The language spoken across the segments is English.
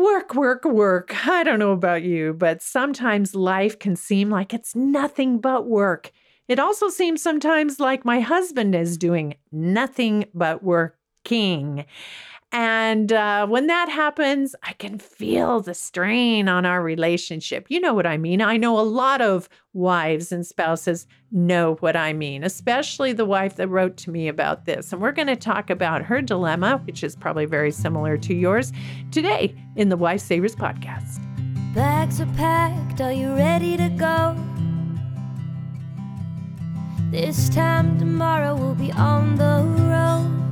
Work, work, work. I don't know about you, but sometimes life can seem like it's nothing but work. It also seems sometimes like my husband is doing nothing but working. And uh, when that happens, I can feel the strain on our relationship. You know what I mean. I know a lot of wives and spouses know what I mean, especially the wife that wrote to me about this. And we're going to talk about her dilemma, which is probably very similar to yours, today in the Wife Savers podcast. Bags are packed, are you ready to go? This time tomorrow we'll be on the road.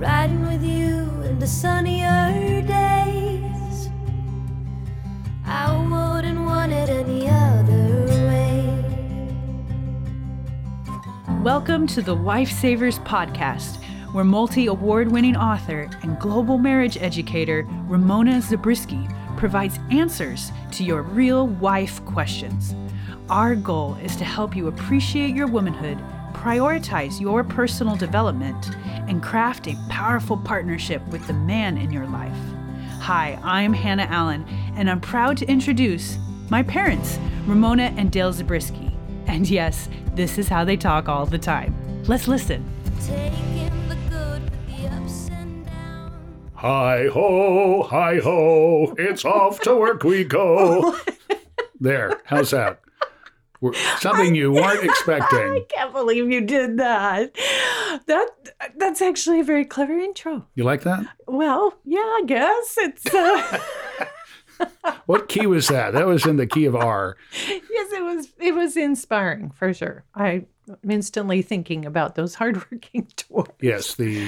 Riding with you sunnier days. I wouldn't want it any other way. Welcome to the Wife Savers podcast, where multi award winning author and global marriage educator Ramona Zabriskie provides answers to your real wife questions. Our goal is to help you appreciate your womanhood, prioritize your personal development, and craft a powerful partnership with the man in your life. Hi, I'm Hannah Allen, and I'm proud to introduce my parents, Ramona and Dale Zabriskie. And yes, this is how they talk all the time. Let's listen. Taking the good with the ups and downs. Hi ho, hi ho, it's off to work we go. there, how's that? Something you weren't expecting. I can't believe you did that. That that's actually a very clever intro. You like that? Well, yeah, I guess it's. Uh, What key was that? That was in the key of R. yes, it was. It was inspiring for sure. I'm instantly thinking about those hardworking dwarfs. Yes, the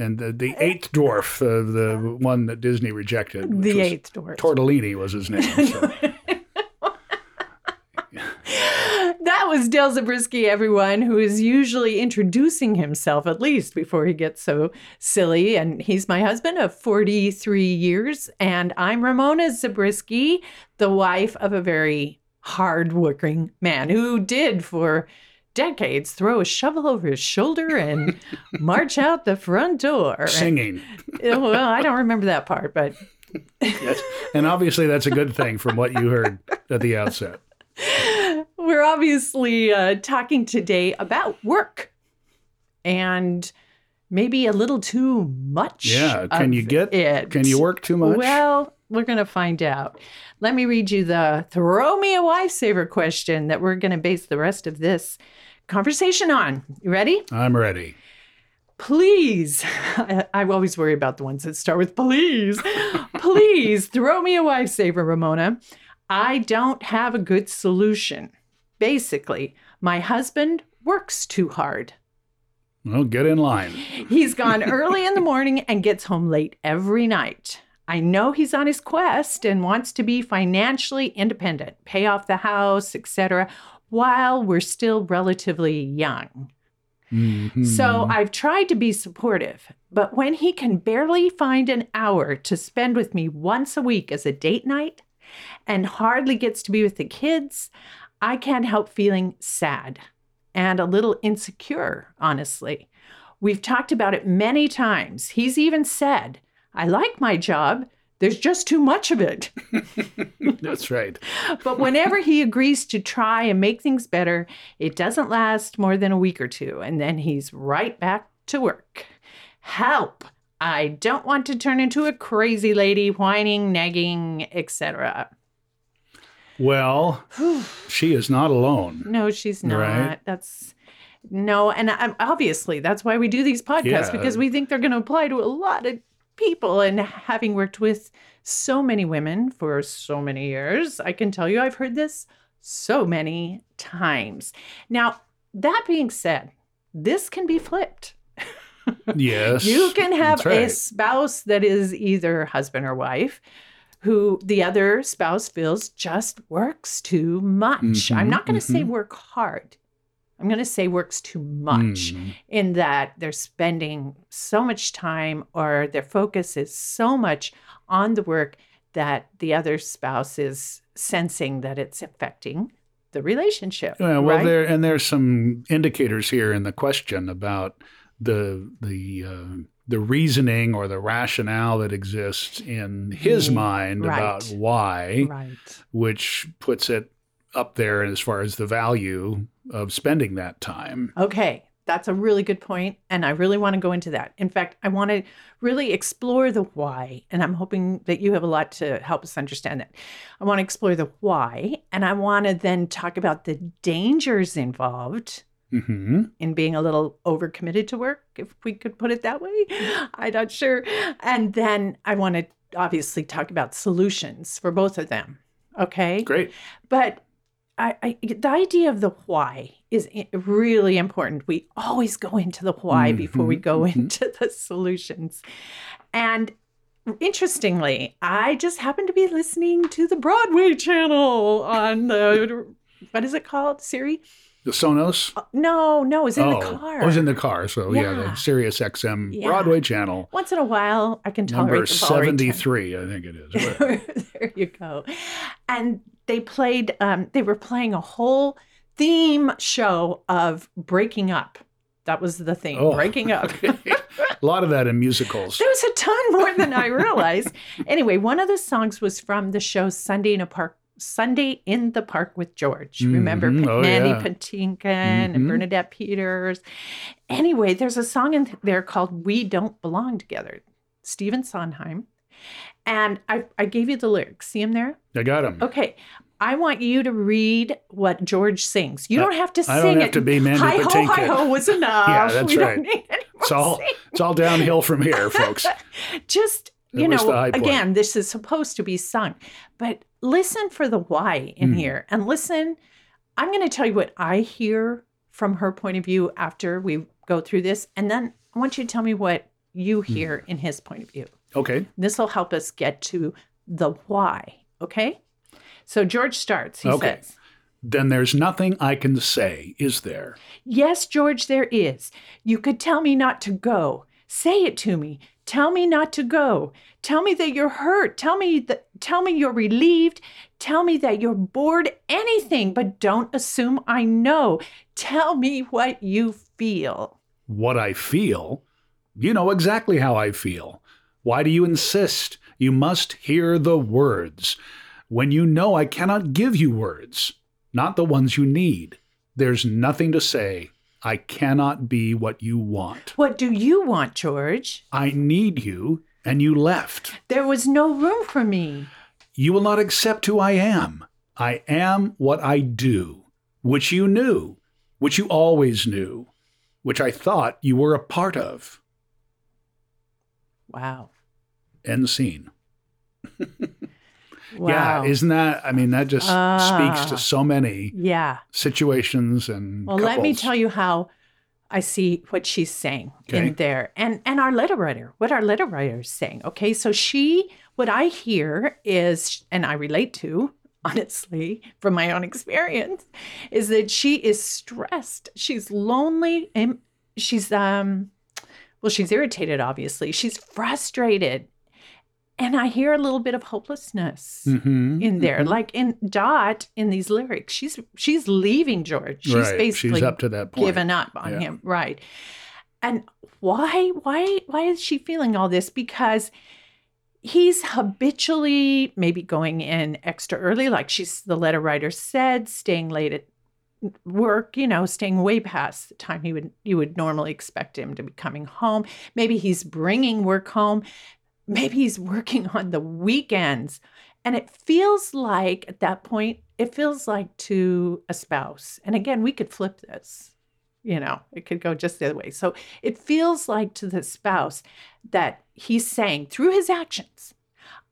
and the, the eighth dwarf, uh, the one that Disney rejected. The eighth dwarf. Tortellini was his name. so- That was Dale Zabriskie, everyone, who is usually introducing himself at least before he gets so silly. And he's my husband of 43 years. And I'm Ramona Zabriskie, the wife of a very hardworking man who did for decades throw a shovel over his shoulder and march out the front door. Singing. well, I don't remember that part, but Yes. And obviously that's a good thing from what you heard at the outset. We're obviously uh, talking today about work and maybe a little too much. Yeah. Can you get it? can you work too much? Well, we're going to find out. Let me read you the throw me a wife saver question that we're going to base the rest of this conversation on. You ready? I'm ready. Please, I, I always worry about the ones that start with please. please throw me a wife saver, Ramona. I don't have a good solution. Basically, my husband works too hard. Well, get in line. He's gone early in the morning and gets home late every night. I know he's on his quest and wants to be financially independent, pay off the house, etc., while we're still relatively young. Mhm. So I've tried to be supportive, but when he can barely find an hour to spend with me once a week as a date night and hardly gets to be with the kids, I can't help feeling sad and a little insecure, honestly. We've talked about it many times. He's even said, I like my job. There's just too much of it. That's right. But whenever he agrees to try and make things better, it doesn't last more than a week or two, and then he's right back to work. Help! I don't want to turn into a crazy lady, whining, nagging, etc. Well, she is not alone. No, she's not. Right. That's no, and I, obviously that's why we do these podcasts Yeah. because we think they're going to apply to a lot of people. And having worked with so many women for so many years, I can tell you I've heard this so many times. Now, that being said, this can be flipped. Yes. You can have right. a spouse that is either husband or wife who the other spouse feels just works too much. I'm Mhm, not going to say mhm. work hard. I'm going to say works too much Mm. in that they're spending so much time or their focus is so much on the work that the other spouse is sensing that it's affecting the relationship. Yeah, well, right? there and there's some indicators here in the question about the the uh, the reasoning or the rationale that exists in his mind about why, Right. which puts it up there as far as the value of spending that time. Okay, that's a really good point, and I really want to go into that. In fact, I want to really explore the why, and I'm hoping that you have a lot to help us understand that. I want to explore the why, and I want to then talk about the dangers involved hmm in being a little overcommitted to work, if we could put it that way. I'm not sure. And then I want to obviously talk about solutions for both of them. Okay. Great. But I, I, the idea of the why is really important. We always go into the why before we go mhm. into the solutions. And interestingly, I just happened to be listening to the Broadway channel on the, what is it called? Siri? The Sonos. Uh, No, no, it was in oh, the car. I was in the car. So yeah, Yeah. the Sirius XM Yeah. Broadway channel, Once in a while, I can tolerate number channel. 73, I think it is. there you go. And they played, um, they were playing a whole theme show of breaking up. That was the theme, Oh, breaking up. a lot of that in musicals. There was a ton more than I realized. anyway, one of the songs was from the show Sunday in a Park. Sunday in the Park with George. Remember Mhm. Oh, Mandy yeah. Patinkin and Mhm. Bernadette Peters. Anyway, there's a song in there called We Don't Belong Together. Stephen Sondheim. And I, I gave you the lyrics. See him there? I got him. Okay. I want you to read what George sings. You I- don't have to sing it. I don't have it. to be Mandy hi ho, hi ho was enough. Yeah, that's we right. Don't need It's all singing. it's all downhill from here, folks. Just you know, the high point. again, this is supposed to be sung, but listen for the why in Hmm. here, and listen. I'm going to tell you what I hear from her point of view after we go through this, and then I want you to tell me what you Hmm. hear in his point of view. Okay. This will help us get to the why. Okay. So George starts. He Okay. says, Then there's nothing I can say, is there? Yes, George, there is. You could tell me not to go. Say it to me. Tell me not to go. Tell me that you're hurt. Tell me that tell me you're relieved. Tell me that you're bored. Anything, but don't assume I know. Tell me what you feel. What I feel? You know exactly how I feel. Why do you insist? You must hear the words. When you know I cannot give you words, not the ones you need. There's nothing to say. I cannot be what you want. What do you want, George? I need you, and you left. There was no room for me. You will not accept who I am. I am what I do, which you knew, which you always knew, which I thought you were a part of. Wow. End scene. Wow. Yeah, isn't that? I mean, that just speaks Ah. to so many yeah. situations and. Well, let me tell you how I see what she's saying Okay. in there, and and our letter writer, what our letter writer is saying. Okay, so she, what I hear is, and I relate to honestly from my own experience, is that she is stressed. She's lonely, and she's um, well, she's irritated. Obviously, she's frustrated, and I hear a little bit of hopelessness Mhm, in there. mhm. Like in Dot in these lyrics, she's she's leaving George. She's right. basically She's up to that point. given up on Yeah. him. Right. And why why why is she feeling all this? Because he's habitually maybe going in extra early, like she's the letter writer said, staying late at work, you know, staying way past the time he would you would normally expect him to be coming home. Maybe he's bringing work home. Maybe he's working on the weekends. And it feels like at that point, it feels like to a spouse. And again, we could flip this, you know, it could go just the other way. So it feels like to the spouse that he's saying through his actions,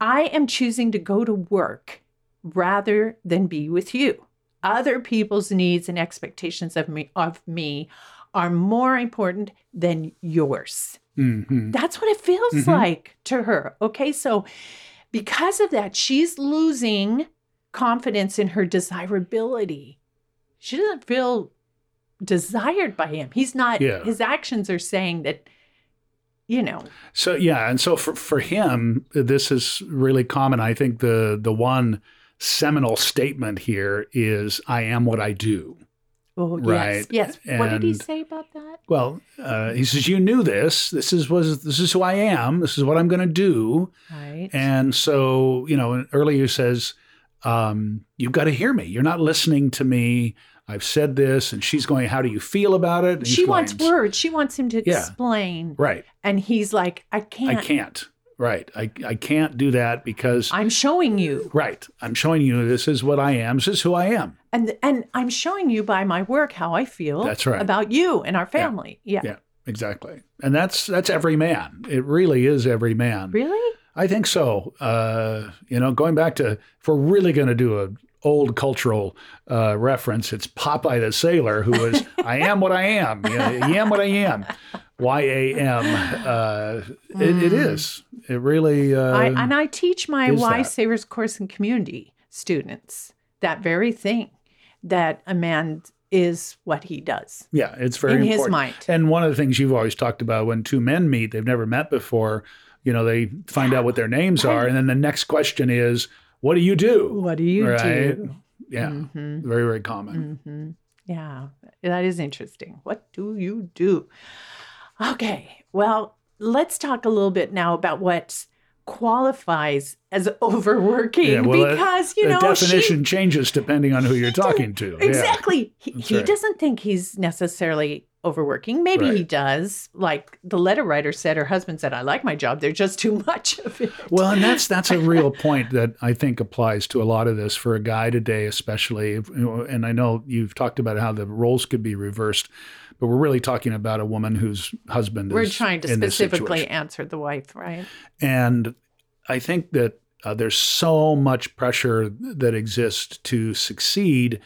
I am choosing to go to work rather than be with you. Other people's needs and expectations of me of me are more important than yours. Mhm. That's what it feels Mhm. like to her. Okay. So, because of that, she's losing confidence in her desirability. She doesn't feel desired by him. He's not, Yeah. his actions are saying that, you know, So yeah, and so for for him, this is really common. I think the the one seminal statement here is, "I am what I do." Oh, yes. Right. Yes. what did he say about that? Well, uh, he says, "You knew this. This is was this is who I am. This is what I'm going to do." Right. And so, you know, earlier he says, um, "You've got to hear me. You're not listening to me. I've said this." And she's going, "How do you feel about it?" And he she wants words. She wants him to Yeah. explain. Right. And he's like, I can't. I can't. Right. I I can't do that because I'm showing you. right. I'm showing you this is what I am. This is who I am. And and I'm showing you by my work how I feel That's right. about you and our family. Yeah. Yeah. Exactly. And that's that's every man. It really is every man. Really? I think so. Uh, you know, going back to if we're really going to do a old cultural uh, reference, it's Popeye the Sailor who is I am what I am. You know, I am what I am. Y A M. Uh, it, it is. It really. Uh, I, and I teach my that. Savers course in community students that very thing that a man is what he does yeah, it's very in important. his mind. And one of the things you've always talked about when two men meet, they've never met before. You know, they find out what their names are, and then the next question is, "What do you do?" What do you Right. do? Yeah, Mhm. very very common. hmm Yeah, that is interesting. What do you do? Okay, well, let's talk a little bit now about what qualifies as overworking Yeah, well, uh, because you the know definition she, changes depending on who you're talking to. Yeah. exactly he, he right. doesn't think he's necessarily overworking maybe he does like the letter writer said her husband said i like my job there's just too much of it Well, and that's that's a real point that I think applies to a lot of this for a guy today, especially. And I know you've talked about how the roles could be reversed, but we're really talking about a woman whose husband we're trying to specifically answer the wife right And I think that uh, there's so much pressure that exists to succeed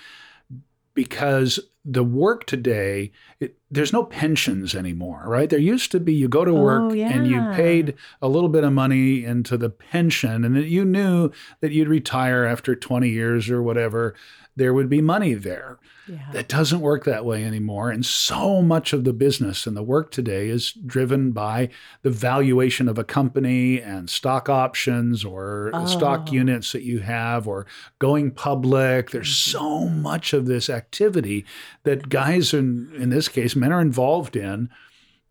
because the work today, it, there's no pensions anymore, right? There used to be you go to work Oh, and you paid a little bit of money into the pension, and that you knew that you'd retire after 20 years or whatever. There would be money there. yeah That doesn't work that way anymore. And so much of the business and the work today is driven by the valuation of a company and stock options or stock Oh. units that you have or going public. There's mm-hmm. so much of this activity that guys, in, in this case, men are involved in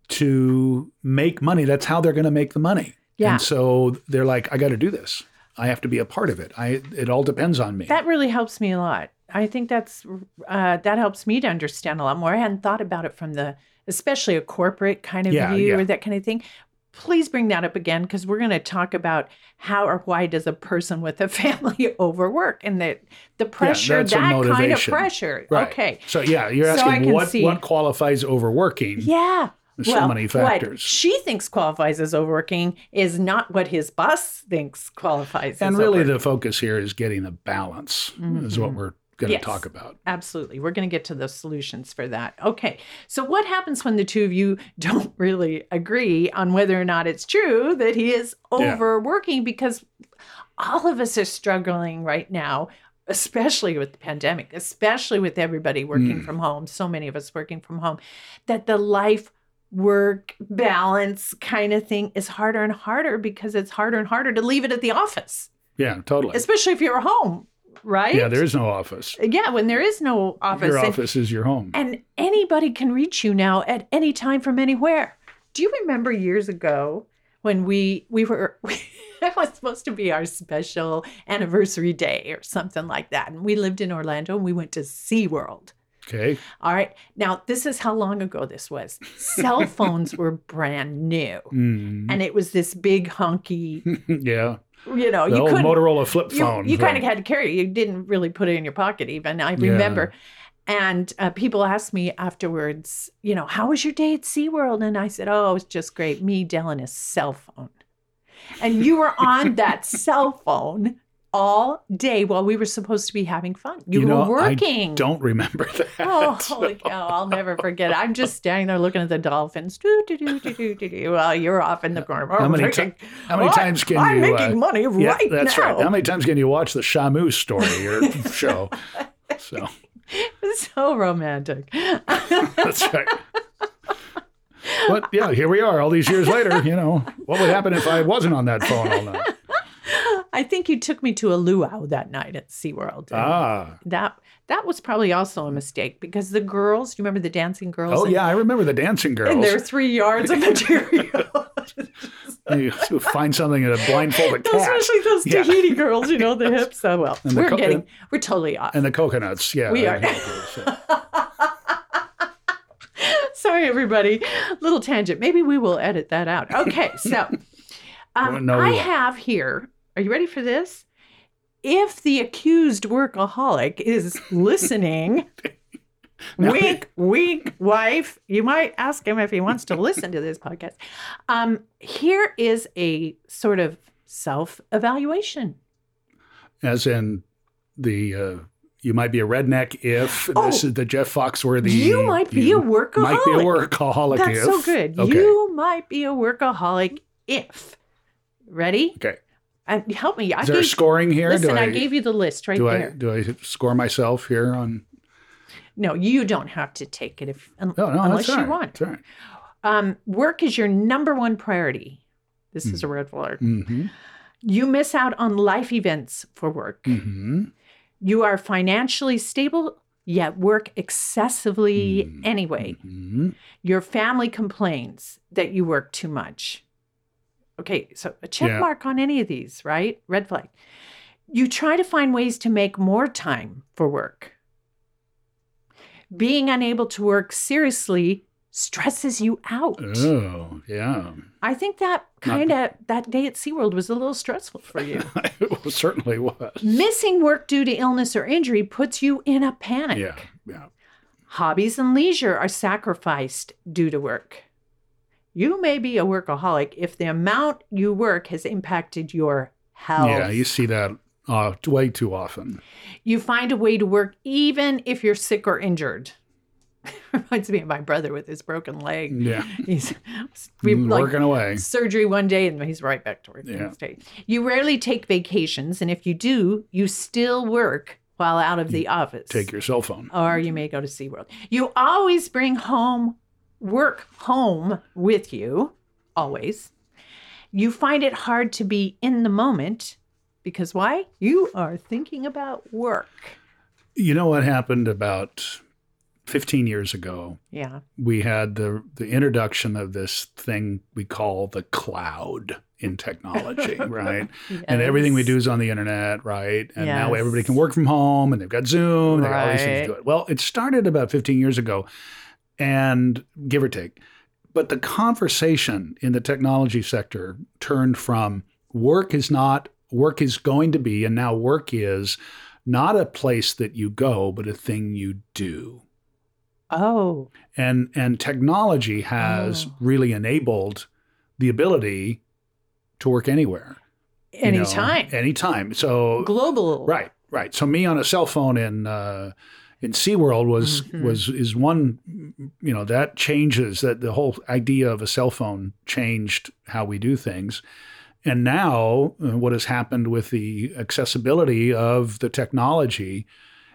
to make money. That's how they're going to make the money. Yeah. And so they're like, I got to do this. I have to be a part of it. I it all depends on me. That really helps me a lot. I think that's uh, that helps me to understand a lot more. I hadn't thought about it from the, especially a corporate kind of Yeah, view yeah. or that kind of thing. Please bring that up again because we're going to talk about how or why does a person with a family overwork and the the pressure that's that kind of pressure. Right. Okay, So yeah, you're asking can what see. what qualifies overworking. yeah. There's so well, many what factors. she thinks qualifies as overworking is not what his boss thinks qualifies And really overworking. the focus here is getting a balance is what we're going to Yes. talk about. Absolutely. We're going to get to the solutions for that. Okay. So, what happens when the two of you don't really agree on whether or not it's true that he is Yeah. overworking? Because all of us are struggling right now, especially with the pandemic, especially with everybody working Mm. from home, so many of us working from home, that the life work balance kind of thing is harder and harder because it's harder and harder to leave it at the office, Yeah, totally. especially if you're home, right? Yeah, there is no office. Yeah, when there is no office. Your and- office is your home. and anybody can reach you now at any time from anywhere. Do you remember years ago when we we were it was supposed to be our special anniversary day or something like that. And we lived in Orlando and we went to SeaWorld. Okay. All right. Now, this is how long ago this was. Cell phones were brand new. Mm. And it was this big honky yeah. You know, The you old couldn't Motorola flip phone. you kind right. of had to carry it. You didn't really put it in your pocket, even. I Yeah. remember. And uh, people asked me afterwards, you know, how was your day at SeaWorld? And I said, oh, it was just great. Me, Dylan, a cell phone. And you were on that cell phone all day while we were supposed to be having fun. You, You know, were I working. Don't remember that. Oh, holy cow. I'll never forget it. I'm just standing there looking at the dolphins. Do, do, do, do, do, do. Well, you're off in the corner. How I'm many, ti- how many "What? times can I'm you? making uh, money yeah, right that's now. right. How many times can you watch the Shamu story or show? So so romantic. that's right. But yeah, here we are all these years later. You know, what would happen if I wasn't on that phone all night? I think you took me to a luau that night at SeaWorld. and Ah. That that was probably also a mistake because the girls, you remember the dancing girls? Oh And- yeah, I remember the dancing girls. And there are three yards of material. you find something in a blindfolded cat Especially those Yeah. Tahiti girls, you know, the hips. Oh well. And we're co- getting we're totally off. and the coconuts. Yeah, We are. Sorry, everybody. Little tangent. Maybe we will edit that out. Okay, so um, No, we I have here. Are you ready for this? If the accused workaholic is listening, wink, wink, wife, you might ask him if he wants to listen to this podcast. Um, here is a sort of self evaluation. As in the uh, you might be a redneck if Oh. this is the Jeff Foxworthy. You might be you a workaholic. Might be a workaholic. That's if. so good. Okay. You might be a workaholic if. Ready? okay. And help me. I Is there gave, scoring here? listen, I, I, gave you the list right do I do I score myself here on? No, you don't have to take it if No, no, unless that's you right. want. Right. Um, work is your number one priority. This is a red flag. Mm-hmm. You miss out on life events for work. Mm-hmm. You are financially stable, yet work excessively Mm. anyway. Mm-hmm. Your family complains that you work too much. Okay, so a check Yeah. mark on any of these, right? Red flag. You try to find ways to make more time for work. Being unable to work seriously stresses you out. Oh, yeah. I think that kind of that day at SeaWorld was a little stressful for you. it certainly was. Missing work due to illness or injury puts you in a panic. Yeah, yeah. Hobbies and leisure are sacrificed due to work. You may be a workaholic if the amount you work has impacted your health. Yeah, you see that uh, way too often. You find a way to work even if you're sick or injured. Reminds me of my brother with his broken leg. Yeah, He's we like working away. surgery one day and he's right back to work the Yeah. next day. You rarely take vacations, and if you do, you still work while out of the office. Take your cell phone. or you may go to SeaWorld. You always bring home work home with you, always. You find it hard to be in the moment because why? You are thinking about work. You know what happened about 15 years ago? Yeah. We had the the introduction of this thing we call the cloud in technology, right? And everything we do is on the internet, right? And now everybody can work from home and they've got Zoom, got all these things to do Right. it. Well, it started about 15 years ago and give or take. But the conversation in the technology sector turned from work is not work is going to be and now work is not a place that you go but a thing you do Oh, and and technology has Oh. really enabled the ability to work anywhere you know, anytime. anytime so Global. right right so me on a cell phone in uh in SeaWorld was Mhm. was is one you know that changes that the whole idea of a cell phone changed how we do things. And now uh, what has happened with the accessibility of the technology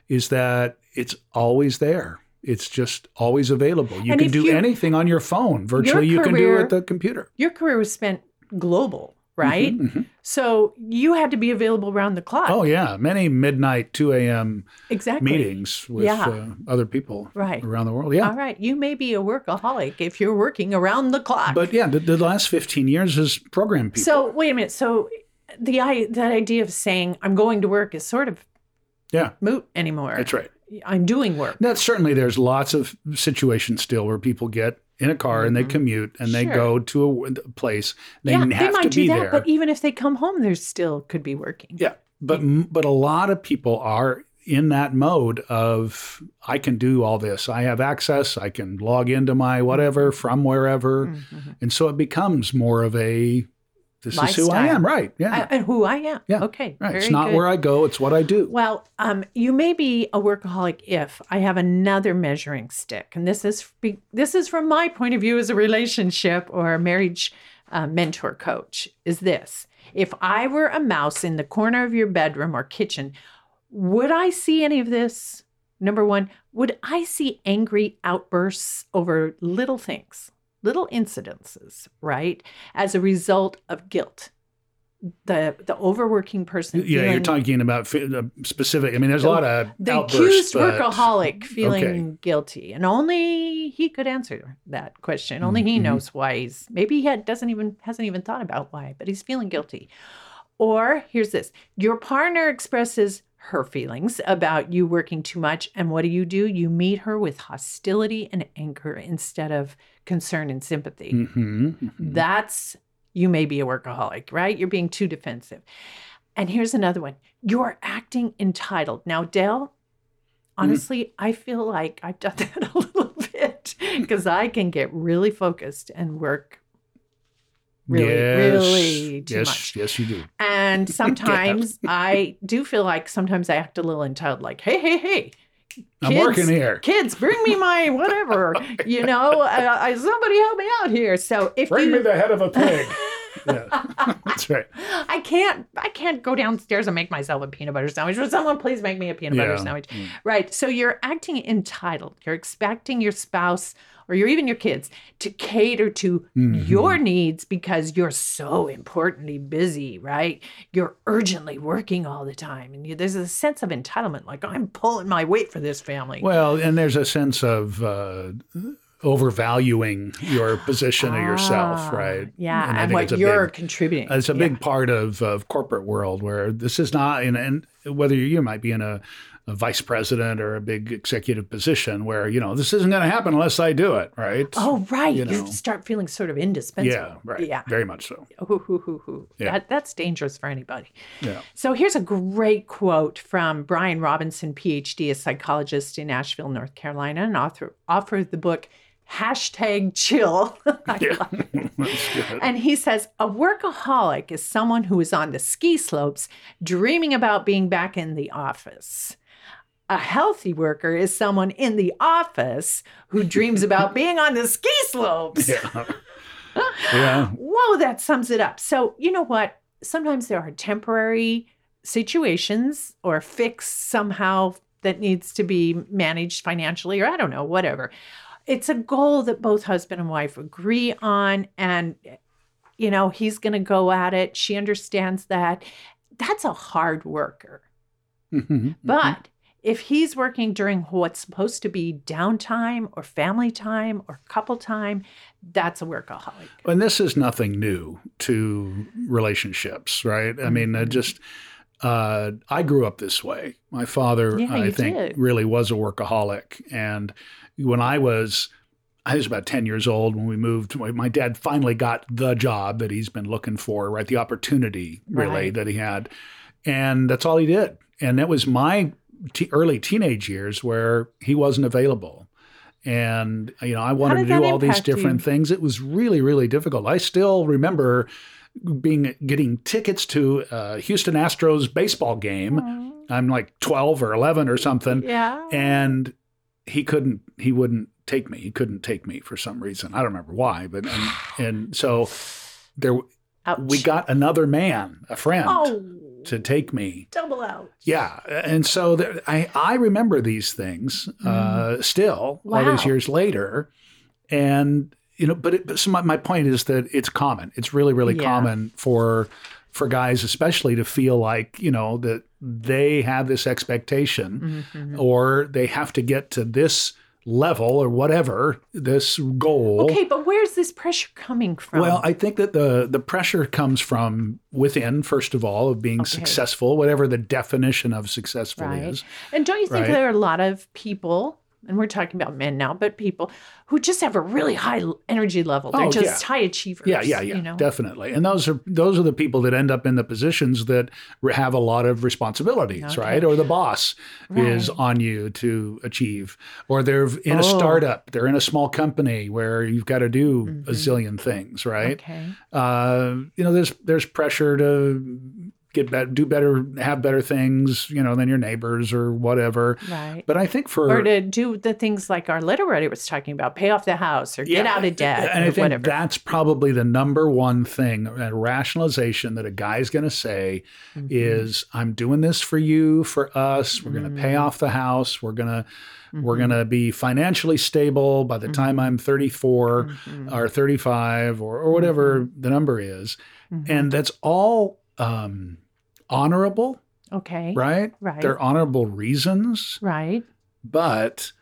is that it's always there. It's just always available. You And can do you- anything on your phone. Virtually you can do career- at the computer. Your career was spent global, right? Mhm, mhm. So you had to be available around the clock. oh yeah many midnight 2 a.m exactly. meetings with Yeah. uh, other people Right. around the world. Yeah. All right. You may be a workaholic if you're working around the clock. But yeah, the, the last 15 years has programmed people. so wait a minute. So the i that idea of saying I'm going to work is sort of yeah, moot anymore. that's right. I'm doing work. That certainly there's lots of situations still where people get in a car and they commute and they Mm-hmm. Go to a, place. They yeah, have they might to do be that, there. but even if they come home, they still could be working. yeah, but but a lot of people are in that mode of I can do all this. I have access. I can log into my whatever from wherever, Mhm. and so it becomes more of a this is who I am. Right? Yeah. I- and who I am. Yeah, Okay. right. It's not good. where I go. It's what I do. Well, um, you may be a workaholic if I have another measuring stick, and this is this is from my point of view as a relationship or a marriage uh, mentor coach. Is this if I were a mouse in the corner of your bedroom or kitchen, would I see any of this? Number one, would I see angry outbursts over little things, little incidences, right, as a result of guilt? the the overworking person. Yeah, you're talking about uh, specific. I mean, there's a lot of the accused but- workaholic feeling Okay. guilty, and only he could answer that question. Only he Mhm. knows why he's maybe he had, doesn't even hasn't even thought about why, but he's feeling guilty. Or here's this: your partner expresses her feelings about you working too much, and what do you do? You meet her with hostility and anger instead of concern and sympathy. Mhm, mhm. That's you may be a workaholic, right? You're being too defensive. And here's another one. You're acting entitled. Now, Dale, honestly, I feel like I've done that a little bit because I can get really focused and work really, yes, really too yes, much. yes, you do. And sometimes I do feel like sometimes I act a little entitled, like, hey, hey, hey. I'm kids, working here. Kids, bring me my whatever. You know, uh, I, somebody help me out here. So if Bring you, me the head of a pig. yeah, that's right. I can't I can't go downstairs and make myself a peanut butter sandwich. Would someone please make me a peanut butter sandwich? Mm. Right. So you're acting entitled. You're expecting your spouse or you're even your kids to cater to Mhm. your needs because you're so importantly busy, right? You're urgently working all the time. And you, there's a sense of entitlement, like I'm pulling my weight for this family. Well, and there's a sense of uh, overvaluing your position of yourself, Ah, right? Yeah. I And, what you're big- contributing. It's a Yeah. big part of, of corporate world where this is not in and whether you might be in a, a vice president or a big executive position where you know this isn't going to happen unless I do it, right? Oh, right. you You, start feeling sort of indispensable. yeah, right. Yeah. very much so. Hoo, hoo, hoo, hoo. Yeah. That, that's dangerous for anybody. Yeah. So here's a great quote from Bryan Robinson, PhD, a psychologist in Asheville, North Carolina, and author, author of the book hashtag chill. Yeah. That's good. And he says, a workaholic is someone who is on the ski slopes dreaming about being back in the office. A healthy worker is someone in the office who dreams about being on the ski slopes. Yeah. yeah. Whoa, that sums it up. So, you know what? Sometimes there are temporary situations or fix somehow that needs to be managed financially, or I don't know, whatever. It's a goal that both husband and wife agree on. And, you know, he's going to go at it. She understands that. That's a hard worker. Mhm. But if he's working during what's supposed to be downtime or family time or couple time, that's a workaholic. And this is nothing new to relationships, right? I mean, Mhm. just uh, I grew up this way. My father, Yeah, I think, did. really was a workaholic. And when I was, I was about 10 years old when we moved. My my dad finally got the job that he's been looking for, right? The opportunity, really, Right. that he had. And that's all he did. And that was my te- early teenage years where he wasn't available. And, you know, I wanted to do all these impact you? different things. It was really, really difficult. I still remember being getting tickets to a Houston Astros baseball game. I'm like 12 or 11 or something, Yeah. and he couldn't. He wouldn't take me. He couldn't take me for some reason. I don't remember why, but and, and so there Ouch. we got another man, a friend, oh to take me. double out. Yeah, and so there, I I remember these things uh, still all these Mm. Years later, and you know, but, it, but so my, my point is that it's common. It's really really Yeah. common for for guys especially to feel like you know that they have this expectation Mhm. or they have to get to this level or whatever this goal. Okay, but where's this pressure coming from? Well, I think that the the pressure comes from within, first of all, of being Okay. successful, whatever the definition of successful Right. is. and don't you think right. there are a lot of people, and we're talking about men now, but people who just have a really high energy level. They're Oh, just yeah. high achievers. Yeah, yeah, yeah, You know? definitely. And those are those are the people that end up in the positions that have a lot of responsibilities, Okay. right? Or the boss is on you to achieve, or they're in a Oh. startup, they're in a small company where you've got to do Mhm. a zillion things, right? Okay. uh, you know, there's there's pressure to get better, do better, have better things, you know, than your neighbors or whatever. Right. But I think for or to do the things like our writer was talking about, pay off the house or get Yeah, out of debt and I think whatever. that's probably the number one thing, a rationalization that a guy's going to say Mhm. is, "I'm doing this for you, for us. We're going to pay off the house. We're gonna we're Mhm. going to be financially stable by the time Mhm. I'm 34 Mhm. or 35 or or whatever the number is." And that's all um, honorable, Okay. right? Right. They're honorable reasons, Right. but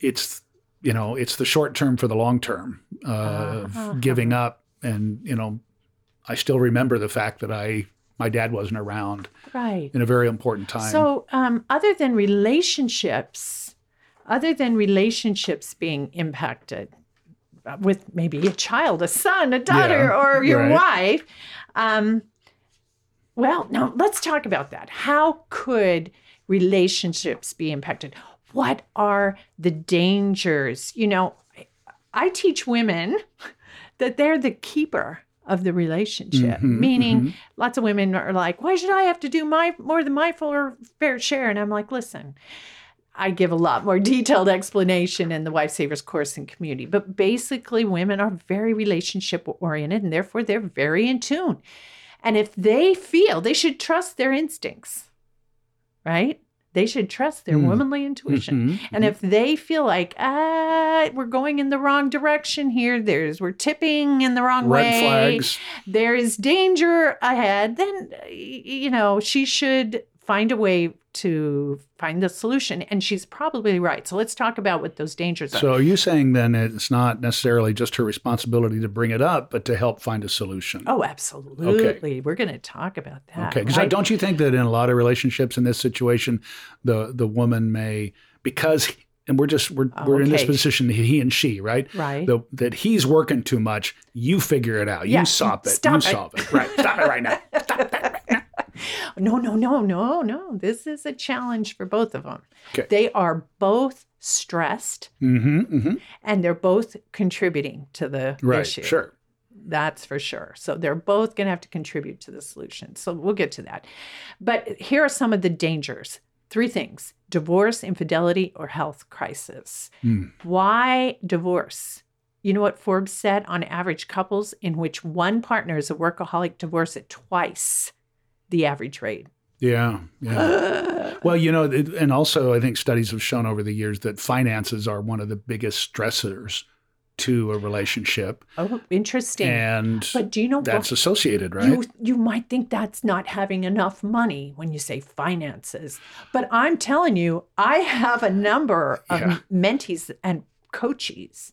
it's you know it's the short term for the long term of Uh-huh. giving up, and you know I still remember the fact that I my dad wasn't around Right. in a very important time. So, um, other than relationships, other than relationships being impacted uh, with maybe a child, a son, a daughter, Yeah, or your right. wife, um, well, now let's talk about that. How could relationships be impacted? What are the dangers? You know, I- teach women that they're the keeper of the relationship, Mhm, meaning mhm. lots of women are like, why should I have to do my more than my full or fair share? And I'm like, listen, I give a lot more detailed explanation in the Wife Savers course and community. But basically, women are very relationship oriented and therefore they're very in tune. And if they feel they should trust their instincts, right? They should trust their Mm. womanly intuition. Mhm, And if they feel like, ah, we're going in the wrong direction here, there's we're tipping in the wrong red way flags. there is danger ahead, then, you know, she should find a way to find the solution. And she's probably right. So let's talk about what those dangers are. So are you saying then it's not necessarily just her responsibility to bring it up, but to help find a solution? oh, absolutely. Okay. We're going to talk about that. Okay, because right? don't you think that in a lot of relationships in this situation, the the woman may because and we're just we're we're in this position he and she right Right. the, that he's working too much. You figure it out. Yeah, You solve it. stop you it. solve it. Right. Stop it right now. No, no, no, no, no. This is a challenge for both of them. Okay. They are both stressed Mm-hmm. mm-hmm. and they're both contributing to the Right. issue. Sure. That's for sure. So they're both going to have to contribute to the solution. So we'll get to that. But here are some of the dangers. Three things divorce, infidelity, or health crisis. Mm. Why divorce? You know what Forbes said? On average, couples in which one partner is a workaholic divorce at twice the average rate. Yeah. Yeah. Well, you know, it, and also I think studies have shown over the years that finances are one of the biggest stressors to a relationship, Oh, interesting. and but do you know that's associated, right? You, you might think that's not having enough money when you say finances. But I'm telling you, I have a number of Yeah. mentees and coaches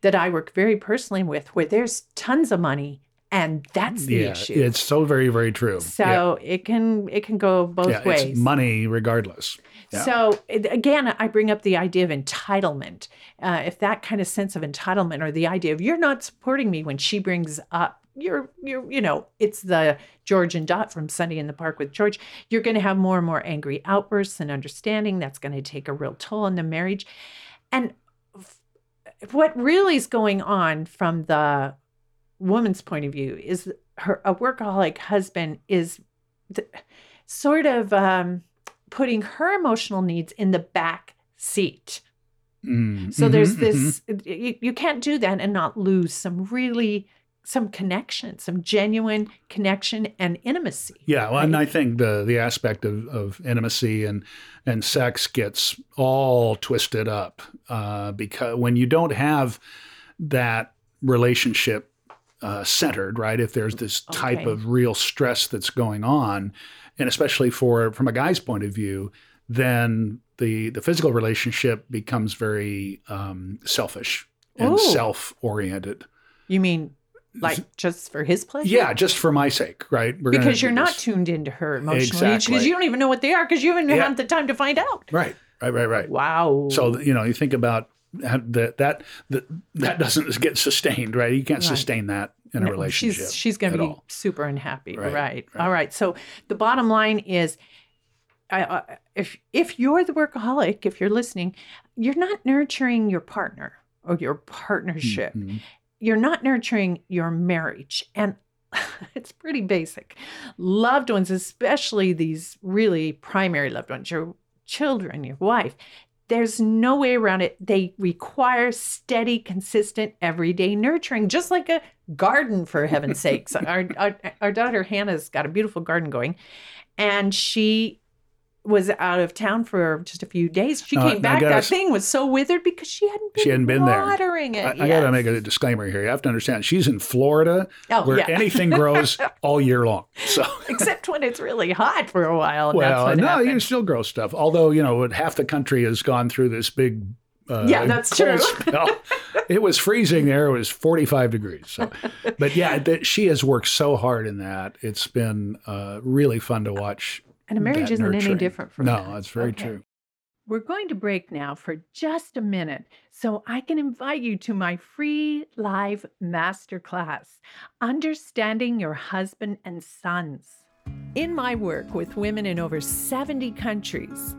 that I work very personally with where there's tons of money and that's the yeah, issue. it's so very, very true. so it can it can go both yeah, ways. it's money regardless. Yeah. So it- again, I bring up the idea of entitlement. Uh, if that kind of sense of entitlement, or the idea of you're not supporting me when she brings up you're you're you know it's the George and Dot from Sunday in the Park with George. You're going to have more and more angry outbursts and understanding. That's going to take a real toll on the marriage. And f- what really is going on from the woman's point of view is her a workaholic husband is th- sort of um, putting her emotional needs in the back seat. Mm, So there's mhm. this you, you can't do that and not lose some really some connection, some genuine connection and intimacy. Yeah, well, and I think the the aspect of, of intimacy and and sex gets all twisted up uh, because when you don't have that relationship uh, centered, right? If there's this type Okay. of real stress that's going on, and especially for from a guy's point of view, then the the physical relationship becomes very um, selfish and Ooh. self oriented. You mean like just for his pleasure? Yeah, just for my sake, right? We're Because you're not this. tuned into her emotional needs Exactly. because you don't even know what they are because you haven't Yeah. had the time to find out. right, right, right, right. Wow. So you know, you think about that that that that doesn't get sustained, right? You can't Right. sustain that in a No, relationship. She's she's going to be all. super unhappy. Right, Right, right. All right. So the bottom line is, I, I, if if you're the workaholic, if you're listening, you're not nurturing your partner or your partnership. Mhm. You're not nurturing your marriage, and it's pretty basic. Loved ones, especially these really primary loved ones, your children, your wife. There's no way around it. They require steady, consistent, everyday nurturing, just like a garden, for heaven's sakes. Our, our, our daughter Hannah's got a beautiful garden going, and she was out of town for just a few days. She Uh, came back. That thing was so withered because she hadn't been, She hadn't been there. watering it. I, I got to make a disclaimer here. You have to understand, she's in Florida Oh, where yeah. anything grows all year long. So, Except when it's really hot for a while. well, no, happened. you still grow stuff. Although, you know, half the country has gone through this big. Uh, Yeah, that's true. it was freezing there. It was 45 degrees. So, but yeah, that she has worked so hard in that. It's been uh, really fun to watch. And a marriage isn't any different from No, that. No, that's very Okay. true. We're going to break now for just a minute so I can invite you to my free live masterclass, Understanding Your Husband and Sons. In my work with women in over 70 countries,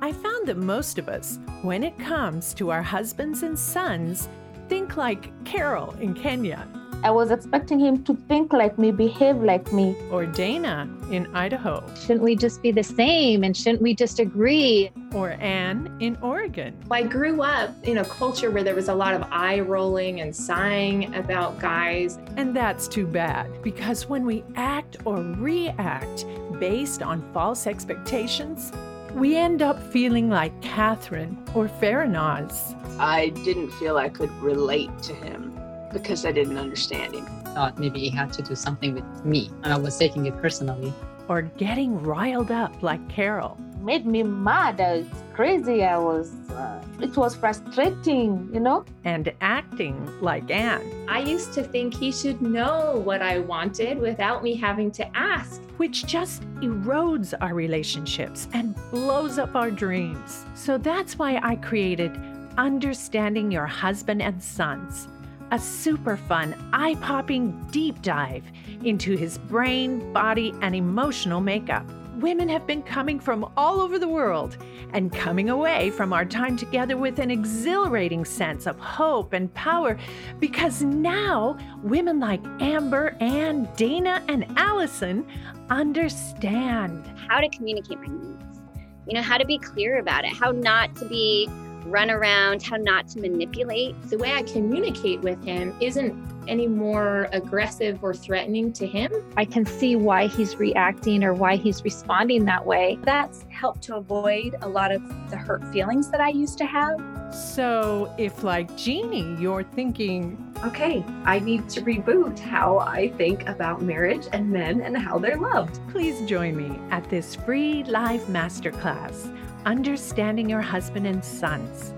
I found that most of us, when it comes to our husbands and sons, think like Carol in Kenya I was expecting him to think like me, behave like me. or Dana in Idaho Shouldn't we just be the same and shouldn't we just agree? or Anne in Oregon. I grew up in a culture where there was a lot of eye rolling and sighing about guys. And that's too bad because when we act or react based on false expectations, we end up feeling like Catherine or Farinaz. I didn't feel I could relate to him because I didn't understand him. thought maybe he had to do something with me, and I was taking it personally. or getting riled up like Carol. Made me mad. I was crazy. I was. Uh, it was frustrating, you know. and acting like Anne, I used to think he should know what I wanted without me having to ask. which just erodes our relationships and blows up our dreams. So that's why I created Understanding Your Husband and Sons, a super fun, eye popping deep dive into his brain, body, and emotional makeup. Women have been coming from all over the world and coming away from our time together with an exhilarating sense of hope and power because now women like Amber, Ann, Dana, and Allison understand. how to communicate my needs, you know, how to be clear about it, how not to be run around, how not to manipulate. The way I communicate with him isn't any more aggressive or threatening to him. I can see why he's reacting or why he's responding that way. That's helped to avoid a lot of the hurt feelings that I used to have. So, if like Jeannie, you're thinking, Okay, I need to reboot how I think about marriage and men and how they're loved. please join me at this free live masterclass, Understanding Your Husband and Sons.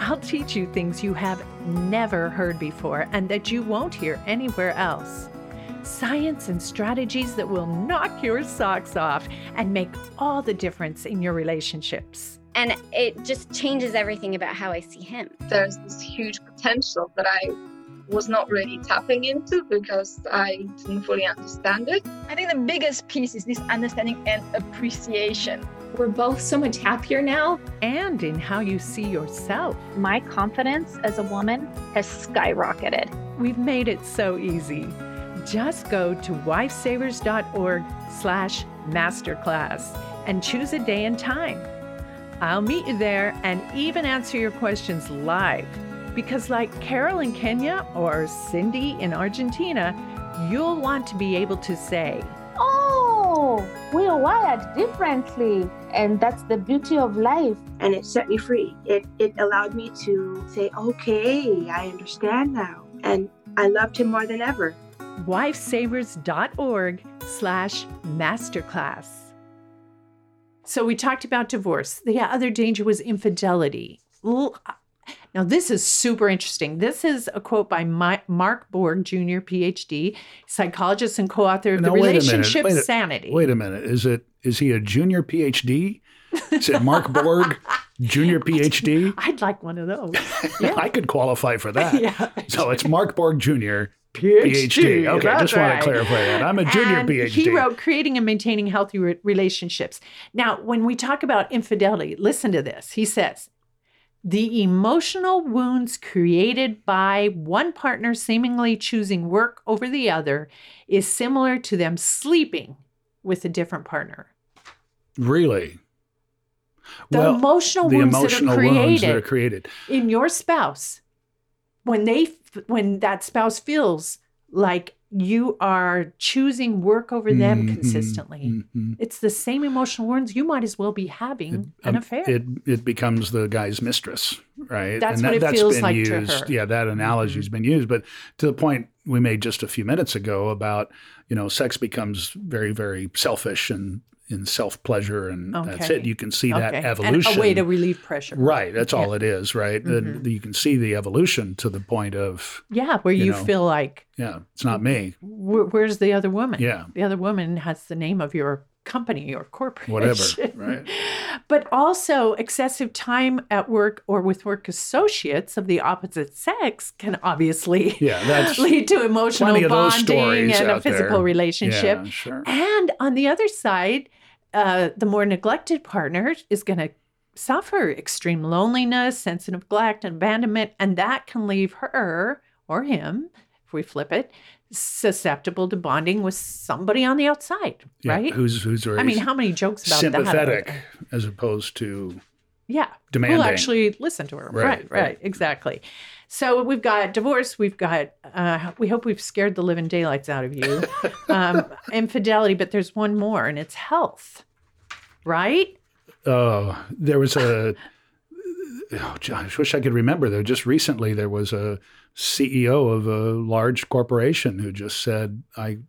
I'll teach you things you have never heard before and that you won't hear anywhere else. Science and strategies that will knock your socks off and make all the difference in your relationships. And it just changes everything about how I see him. there's this huge potential that I was not really tapping into because I didn't fully understand it. I think the biggest piece is this understanding and appreciation. We're both so much happier now. And in how you see yourself. My confidence as a woman has skyrocketed. We've made it so easy. Just go to wifesavers.org slash masterclass and choose a day and time. I'll meet you there and even answer your questions live. Because like Carol in Kenya or Cindy in Argentina, you'll want to be able to say, Oh, we are wired differently, and that's the beauty of life. and it set me free. It it allowed me to say, okay, I understand now, and I loved him more than ever. wifesavers.org slash masterclass. So we talked about divorce. The other danger was infidelity. Now, this is super interesting. This is a quote by Mi- Mark Borg, Jr., PhD, psychologist and co-author of Now, The. Relationship Wait a- Sanity. Wait a minute. Is it is he a junior PhD? Is it Mark Borg, junior PhD? I'd like one of those. I could qualify for that. Yeah. So it's Mark Borg Jr. PhD. Okay, that's just want to clarify that. I'm a junior And PhD. He wrote Creating and Maintaining Healthy Relationships. Now, when we talk about infidelity, listen to this. He says, the emotional wounds created by one partner seemingly choosing work over the other is similar to them sleeping with a different partner. Really? The emotional the wounds emotional that are wounds that created are created. in your spouse when they when that spouse feels like you are choosing work over them Mhm, consistently. mhm. It's the same emotional wounds. You might as well be having an Um, affair. It it becomes the guy's mistress, right? That's and what it that's feels been like to used. her. Mm-hmm. Yeah, that analogy's been used, but to the point we made just a few minutes ago about you know sex becomes very very selfish and in self pleasure, and that's it. You can see that Okay. And evolution. a way to relieve pressure. Right, that's all it is, right? And Mhm. you can see the evolution to the point of Yeah, where you you, know, feel like, yeah, it's not me. where, where's the other woman? Yeah. The other woman has the name of your company or corporation. Whatever, right. But also, excessive time at work or with work associates of the opposite sex can obviously Yeah, lead to emotional plenty of those bonding and a out there. physical relationship. Yeah, sure. And on the other side, uh, the more neglected partner is going to suffer extreme loneliness, sense of neglect, and abandonment. And that can leave her or him, if we flip it, susceptible to bonding with somebody on the outside, Yeah, right? Who's who's I mean, how many jokes about that? sympathetic there? as opposed to Yeah. demanding. Who'll actually listen to her. Right, Right, right, right. exactly. So we've got divorce. We've got, uh, we hope we've scared the living daylights out of you. um, infidelity, but there's one more, and it's health, right? Oh, there was a. Oh, I wish I could remember. There just recently there was a CEO of a large corporation who just said, "I,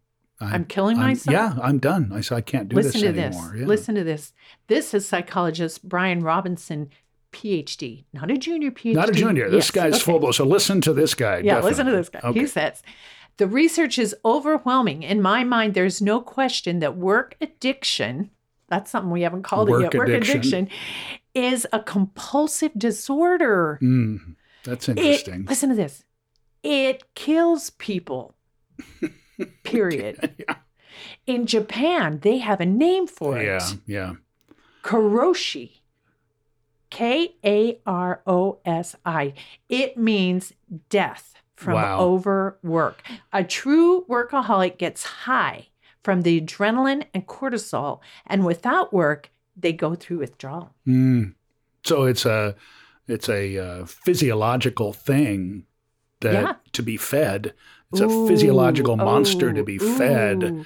I I'm killing myself? Yeah, I'm done. I said I can't do Listen this to anymore. this. Yeah. Listen to this. This is psychologist Bryan Robinson, PhD, not a junior PhD. Not a junior. This Yes, guy's okay. So listen to this guy. Yeah, listen to this guy. Okay. He says, the research is overwhelming. In my mind, there's no question that work addiction, that's something we haven't called Work it yet, work addiction. addiction, is a compulsive disorder. Mm, that's It- interesting. listen to this. It kills people. Period. yeah. In Japan, they have a name for it. yeah, yeah. Karoshi. K A R O S I. It means death from Wow. overwork. A true workaholic gets high from the adrenaline and cortisol, and without work, they go through withdrawal. Mm. So it's a it's a uh, physiological thing that Yeah. to be fed. It's a physiological monster to ooh, be fed ooh.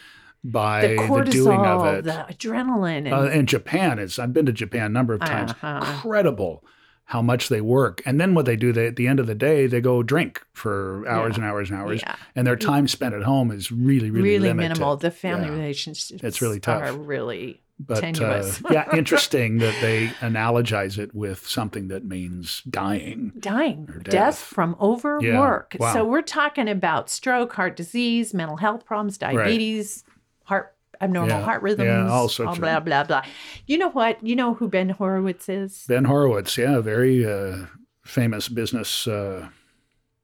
By the the, cortisol, doing of it. the adrenaline, and uh, and Japan is I've been to Japan a number of times. Uh-huh. Incredible how much they work. And then what they do, they at the end of the day, they go drink for hours Yeah. and hours and hours. Yeah. And their time spent at home is really, really, minimal. really limited. minimal. The family Yeah. relationships It's really tough. are really But uh, tenuous. yeah, interesting that they analogize it with something that means dying. dying, death. death. from overwork. Wow. So we're talking about stroke, heart disease, mental health problems, diabetes, heart abnormal Yeah. heart Yeah, rhythms, all sorts of- blah blah blah. You know what? You know who Ben Horowitz is? Ben Horowitz, yeah, very uh, famous business. Uh,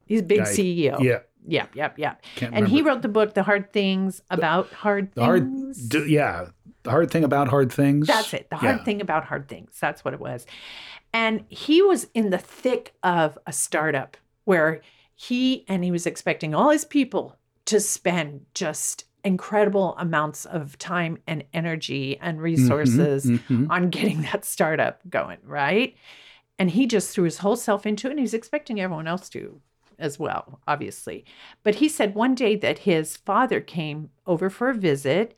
He's a big guy. CEO. Yeah. Yep, yep, yep. Can't and he wrote the book, The Hard Things About Hard The hard, Things. d- yeah, the hard thing about hard things. That's it. The hard Yeah. thing about hard things. That's what it was. And he was in the thick of a startup where he and he was expecting all his people to spend just incredible amounts of time and energy and resources mhm. on getting that startup going, right? And he just threw his whole self into it and he was expecting everyone else to as well, obviously. But he said one day that his father came over for a visit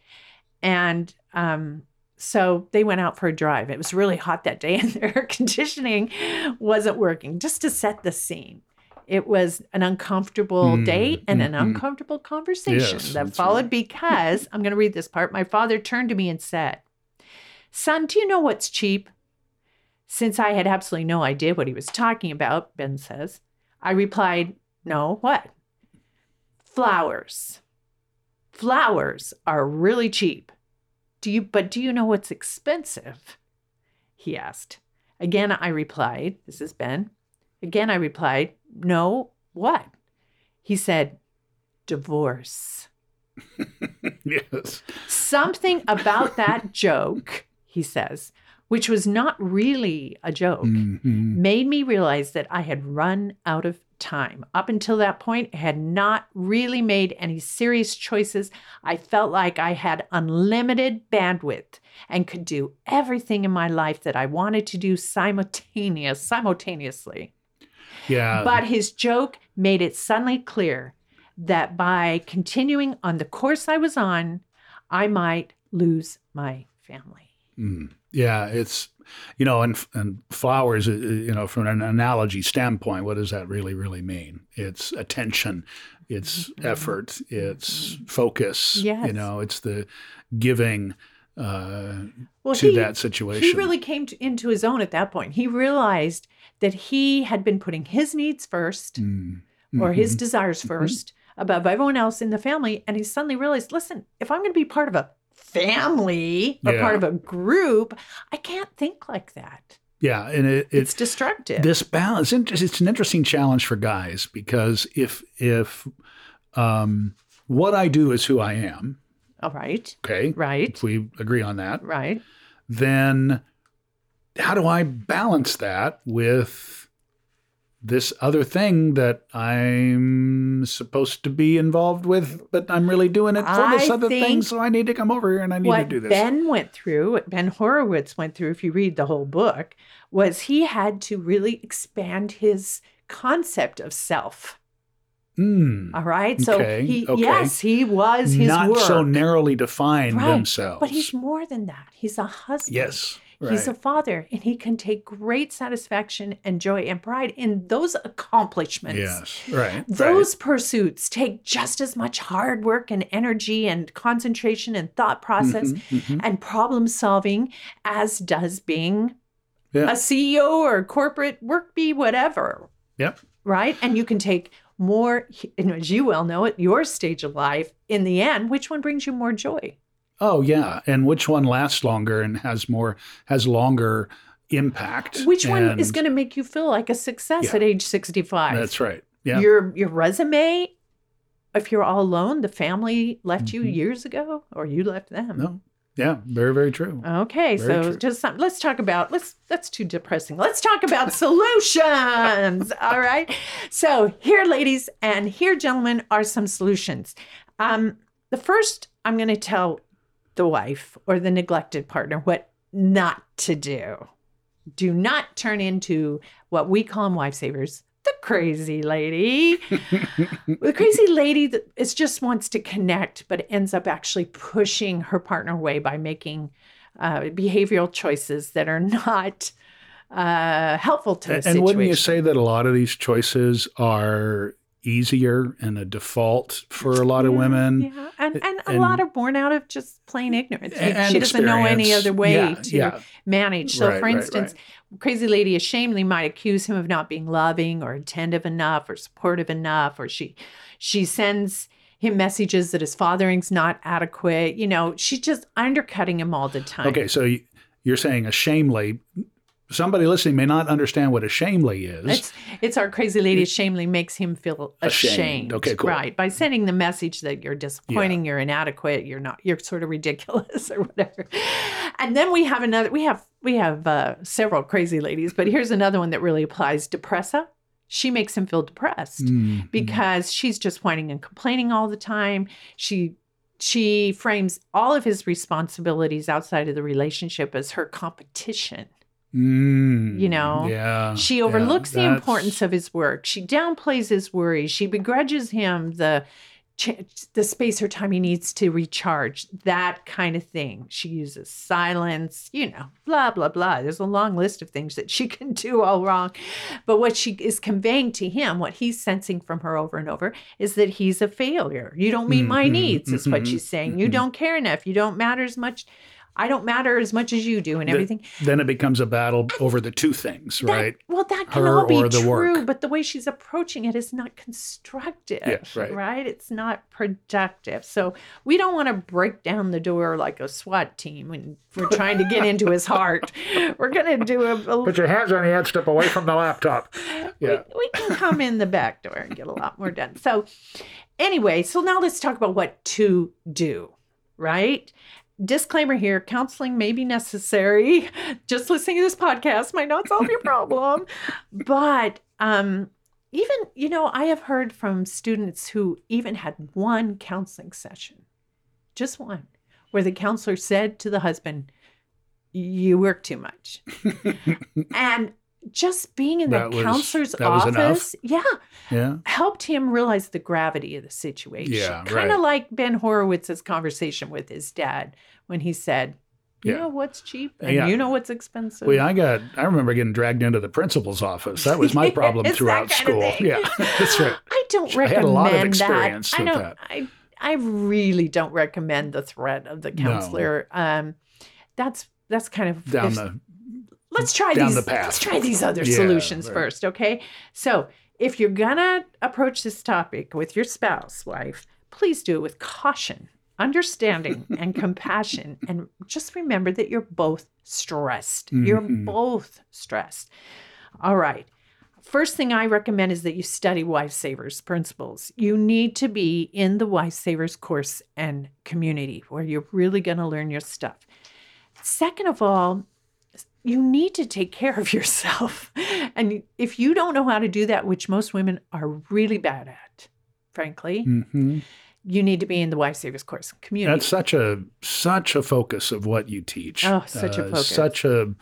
and um, so they went out for a drive. It was really hot that day, and their air conditioning wasn't working. Just to set the scene, it was an uncomfortable Mm, date and an mhm. uncomfortable conversation Yes, that followed because I'm going to read this part. My father turned to me and said, Son, do you know what's cheap? Since I had absolutely no idea what he was talking about, Ben says, I replied, No, what? Flowers. Flowers are really cheap. Do you but do you know what's expensive? He asked. Again I replied, this is Ben. Again I replied, no, what? He said, divorce. yes. Something about that joke, he says, which was not really a joke, Mhm. made me realize that I had run out of time. Up until that point, I had not really made any serious choices. I felt like I had unlimited bandwidth and could do everything in my life that I wanted to do simultaneous simultaneously. Yeah. But his joke made it suddenly clear that by continuing on the course I was on, I might lose my family. Mm. Yeah, it's you know, and and flowers, uh, you know, from an analogy standpoint, what does that really really mean? It's attention, it's effort, it's focus. Yes. You know, it's the giving uh, Well, to he- that situation. He really came to, into his own at that point. He realized that he had been putting his needs first Mm. or his Mhm. desires 1st above everyone else in the family. And he suddenly realized listen, if I'm going to be part of a family or Yeah. part of a group, I can't think like that. Yeah, and it, It's destructive. this balance it's it's an interesting challenge for guys because if if um, what I do is who I am, All right. okay, Right. if we agree on that, Right. then how do I balance that with this other thing that I'm supposed to be involved with, but I'm really doing it for this other thing, so I need to come over here and I need to do this. Ben went through, what Ben Horowitz went through, if you read the whole book, was he had to really expand his concept of self. Mm. All right. So Okay, he, okay. yes, he was his Not work. so narrowly defined Right, themselves. But he's more than that. He's a husband. yes, He's a father, and he can take great satisfaction and joy and pride in those accomplishments. yes, right. Those pursuits take just as much hard work and energy and concentration and thought process Mhm, mhm. and problem solving as does being Yeah. a CEO or corporate work bee, whatever, Yep. right? And you can take more, as you well know, at your stage of life, in the end, which one brings you more joy? Oh yeah, and which one lasts longer and has more has longer impact? Which one is going to make you feel like a success Yeah. at age 65? That's right. Yeah. Your your resume, if you're all alone, the family left you Mhm. years ago, or you left them. no. Yeah. Very very true. Okay, Very so true. just some, let's talk about let's that's too depressing. Let's talk about solutions. all right. So here, ladies, and here, gentlemen, are some solutions. Um, the first, I'm going to tell the wife or the neglected partner what not to do. Do not turn into what we call them Wife Savers, the crazy lady. the crazy lady that is just wants to connect, but ends up actually pushing her partner away by making uh, behavioral choices that are not uh, helpful to the and situation. wouldn't you say that a lot of these choices are easier and a default for a lot of women? Yeah, and and a and- lot are born out of just plain ignorance. She- doesn't know any other way Yeah, to manage. So, Right, for right, instance, crazy lady ashamedly might accuse him of not being loving or attentive enough or supportive enough, or she she sends him messages that his fathering's not adequate. You know, she's just undercutting him all the time. Okay, so you're saying a shamely. Somebody listening may not understand what a shamely is. It's it's our crazy lady ashamedly makes him feel Ashamed. ashamed. Okay, cool. Right. By sending the message that you're disappointing, you're inadequate, you're not you're sort of ridiculous or whatever. And then we have another we have we have uh, several crazy ladies, but here's another one that really applies. Depressa. She makes him feel depressed Mm, because she's just whining and complaining all the time. She she frames all of his responsibilities outside of the relationship as her competition. Mm, You know, yeah. She yeah, overlooks the importance of his work. She downplays his worries. She begrudges him the ch- the space or time he needs to recharge. That kind of thing. She uses silence. You know, blah blah blah. There's a long list of things that she can do all wrong. But what she is conveying to him, what he's sensing from her over and over, is that he's a failure. You don't meet my Mhm, needs. Is what mhm, she's saying. You mhm. don't care enough. You don't matter as much. I don't matter as much as you do, and Th- everything. Then it becomes a battle over the two things, right? Well, that can Her all be true, work. but the way she's approaching it is not constructive. Yes, right. It's not productive. So we don't want to break down the door like a SWAT team when we're trying to get into his heart. We're going to do a, a Put your hands on the head, step away from the laptop. Yeah. we can come in the back door and get a lot more done. So, anyway, so now let's talk about what to do, right? Disclaimer here counseling may be necessary. Just listening to this podcast might not solve your problem. but um, even, you know, I have heard from students who even had one counseling session, just one, where the counselor said to the husband, You work too much. and just being in the was- counselor's that office, yeah, Yeah. helped him realize the gravity of the situation. Yeah, kind right. of like Ben Horowitz's conversation with his dad when he said, "You Yeah. know what's cheap, and Yeah. you know what's expensive." Well, I got. I remember getting dragged into the principal's office. That was my problem throughout school. Yeah, that's right. I don't I recommend had a lot of that. experience I with don't. that. I I really don't recommend the threat of the No. counselor. Um, that's that's kind of Down the let's try down these the path. let's try these other Yeah, solutions right. first okay so if you're gonna approach this topic with your spouse wife please do it with caution understanding and compassion and just remember that you're both stressed you're Mhm. both stressed all right First thing I recommend is that you study Wife Savers principles. You need to be in the Wife Savers course and community where you're really going to learn your stuff. Second of all, you need to take care of yourself. And if you don't know how to do that, which most women are really bad at, frankly, Mhm. you need to be in the Wife Savers course community. That's such a such a focus of what you teach. Oh, such a Uh, focus. Such a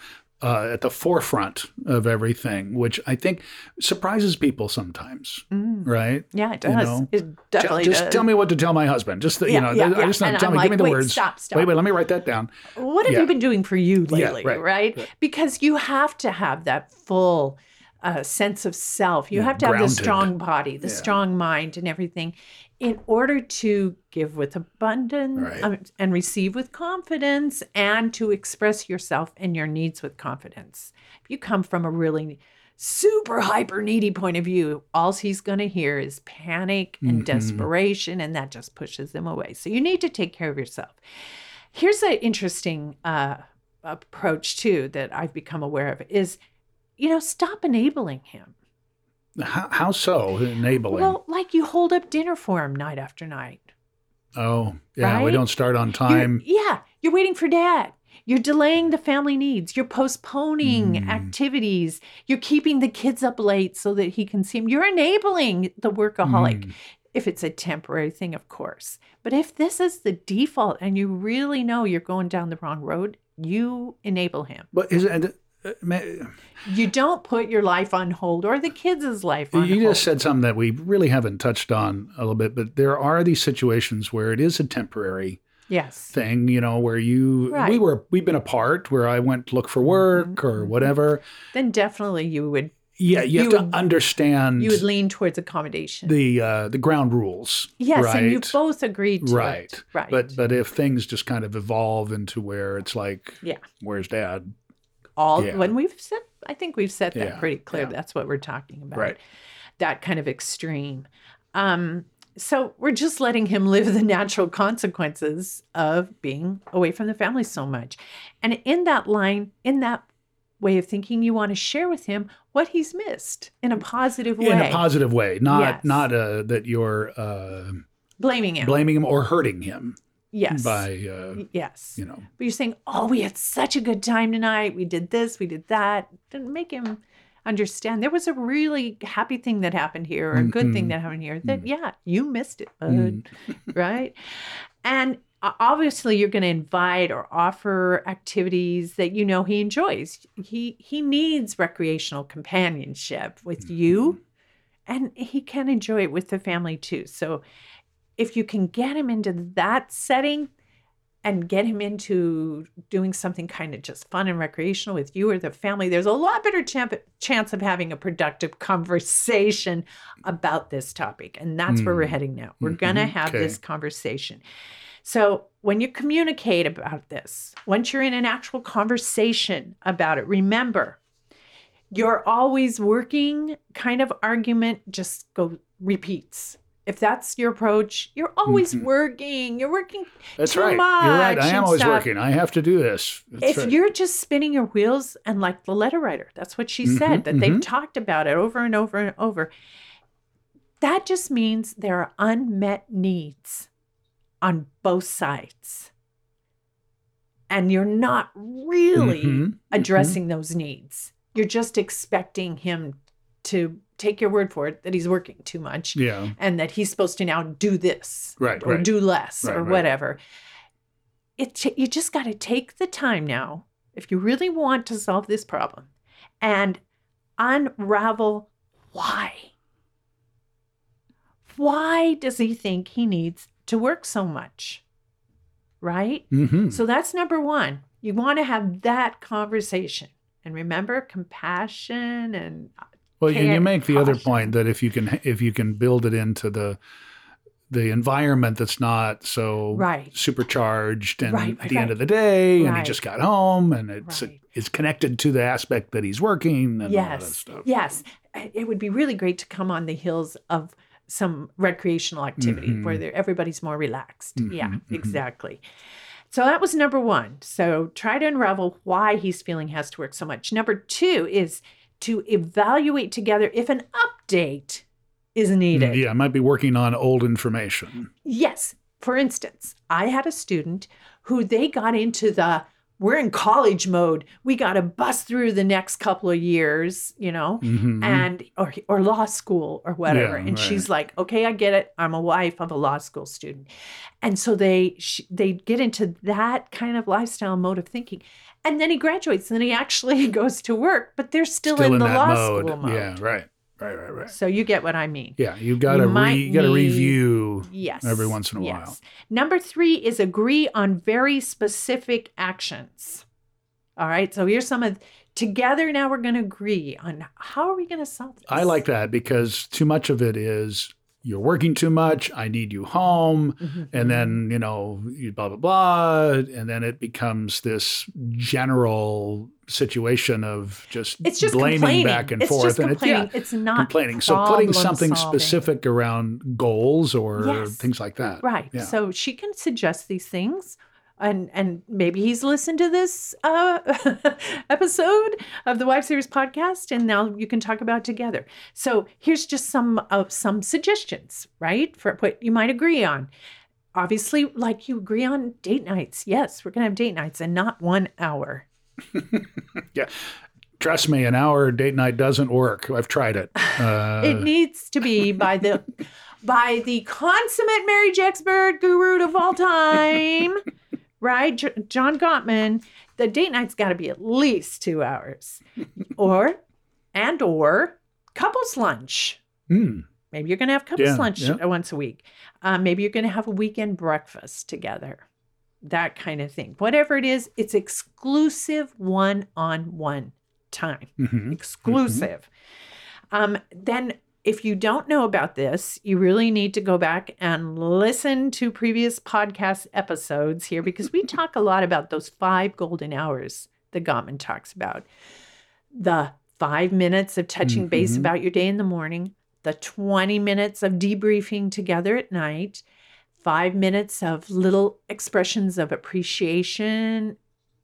uh, at the forefront of everything, which I think surprises people sometimes. Mm. Right? Yeah, it You does. know? It definitely does. just does. tell me what to tell my husband. Just the, Yeah, you know, yeah, I yeah. just And tell I'm me, like, give me the wait, words. stop, stop. Wait, wait, let me write that down. What have you been doing for you lately? right, right, right. Because you have to have that full uh, sense of self. You have to have the strong body, the strong mind, and everything in order to give with abundance Right. um, and receive with confidence and to express yourself and your needs with confidence. If you come from a really super hyper needy point of view, all he's going to hear is panic and Mhm. desperation, and that just pushes him away. So you need to take care of yourself. Here's an interesting uh, approach too that I've become aware of is, you know, stop enabling him. How, how so? Enabling. Well, like you hold up dinner for him night after night. oh, yeah. We don't start on You're- time. yeah, you're waiting for dad. You're delaying the family needs. You're postponing Mm. activities. You're keeping the kids up late so that he can see him. You're enabling the workaholic. Mm. If it's a temporary thing, of course. But if this is the default and you really know you're going down the wrong road, you enable him. But is it? You don't put your life on hold or the kids' life on You hold. just said something that we really haven't touched on a little bit, but there are these situations where it is a temporary yes. thing, you know, where you we Right. Mm-hmm. were we've been apart, where I went to look for work or whatever. Then definitely you would Yeah, you, You have would- to understand you would lean towards accommodation. the uh, the ground rules. yes, right? and you both agreed to right, it. Right. But but if things just kind of evolve into where it's like, Yeah. where's dad? All Yeah. when we've said i think we've said that Yeah, pretty clear yeah. that's what we're talking about Right. that kind of extreme um so we're just letting him live the natural consequences of being away from the family so much and in that line in that way of thinking you want to share with him what he's missed in a positive way In a positive way, not Yes. not uh, that you're uh, blaming him blaming him or hurting him yes by uh, yes you know But you're saying, oh, we had such a good time tonight. We did this, we did that. Didn't make him understand. There was a really happy thing that happened here or a good thing Mhm. that happened here that, Mm. yeah, you missed it, bud. Mm. right? And obviously you're going to invite or offer activities that you know he enjoys. He he needs recreational companionship with you and he can enjoy it with the family too. So if you can get him into that setting and get him into doing something kind of just fun and recreational with you or the family, there's a lot better champ- chance of having a productive conversation about this topic. And that's where we're Mm. heading now. We're going to have Okay. this conversation. So, when you communicate about this, once you're in an actual conversation about it, remember your always working kind of argument just go repeats. If that's your approach, you're always Mhm. working. You're working That's too right. much. You're right. I am always stuff. working. I have to do this. That's if right. you're just spinning your wheels and like the letter writer, that's what she said, Mhm, that they've mhm. talked about it over and over and over. That just means there are unmet needs on both sides. And you're not really Mhm, addressing those needs. You're just expecting him to take your word for it that he's working too much Yeah. and that he's supposed to now do this Right, or right. do less Right, or whatever. It you just got to take the time now if you really want to solve this problem and unravel why. Why does he think he needs to work so much? Right? Mhm. So that's number one. You want to have that conversation. And remember compassion and Well, you, you make the other point that if you can if you can build it into the the environment that's not so Right. supercharged and Right, at right, the end of the day and he just got home and it's it's connected to the aspect that he's working and all that yes, stuff. yes, it would be really great to come on the heels of some recreational activity Mhm. where everybody's more relaxed. Yeah, Mhm, mhm. exactly. So that was number one. So try to unravel why he's feeling has to work so much. Number two is to evaluate together if an update is needed. Yeah, I might be working on old information. Yes. For instance, I had a student who they got into the we're in college mode. We got to bust through the next couple of years, you know, Mhm. and or or law school or whatever. Yeah, and she's like, "Okay, I get it. I'm a wife of a law school student." And so they sh- they get into that kind of lifestyle mode of thinking. And then he graduates and then he actually goes to work, but they're still, in, the law mode. school mode. Yeah, right. Right, right, right. So you get what I mean. Yeah, you got to re, you got to review Yes. every once in a yes. while. Number three is agree on very specific actions. All right. So here's some of together now we're going to agree on how are we going to solve this? I like that because too much of it is you're working too much. I need you home. Mhm. And then, you know, you blah, blah, blah. And then it becomes this general situation of just, It's just blaming back and It's forth. just and complaining. it's, yeah, It's not complaining. So putting something solving. specific around goals or Yes. things like that. Right. Yeah. So she can suggest these things. And and maybe he's listened to this uh, episode of the Wife Savers podcast, and now you can talk about it together. So here's just some of some suggestions, right, for what you might agree on. Obviously, like you agree on date nights. Yes, we're gonna have date nights, and not one hour. yeah. Trust me, an hour date night doesn't work. I've tried it. Uh, it needs to be by the by the consummate marriage expert guru of all time, right? J- John Gottman. The date night's got to be at least two hours, or and or couples lunch. hmm. Maybe you're going to have couples Yeah, lunch yeah. uh, once a week. Um, maybe you're going to have a weekend breakfast together. That kind of thing. Whatever it is, it's exclusive one-on-one time Mhm. exclusive. Um, then, if you don't know about this, you really need to go back and listen to previous podcast episodes here because we talk a lot about those five golden hours that Gottman talks about. The five minutes of touching base Mhm. about your day in the morning, the 20 minutes of debriefing together at night, five minutes of little expressions of appreciation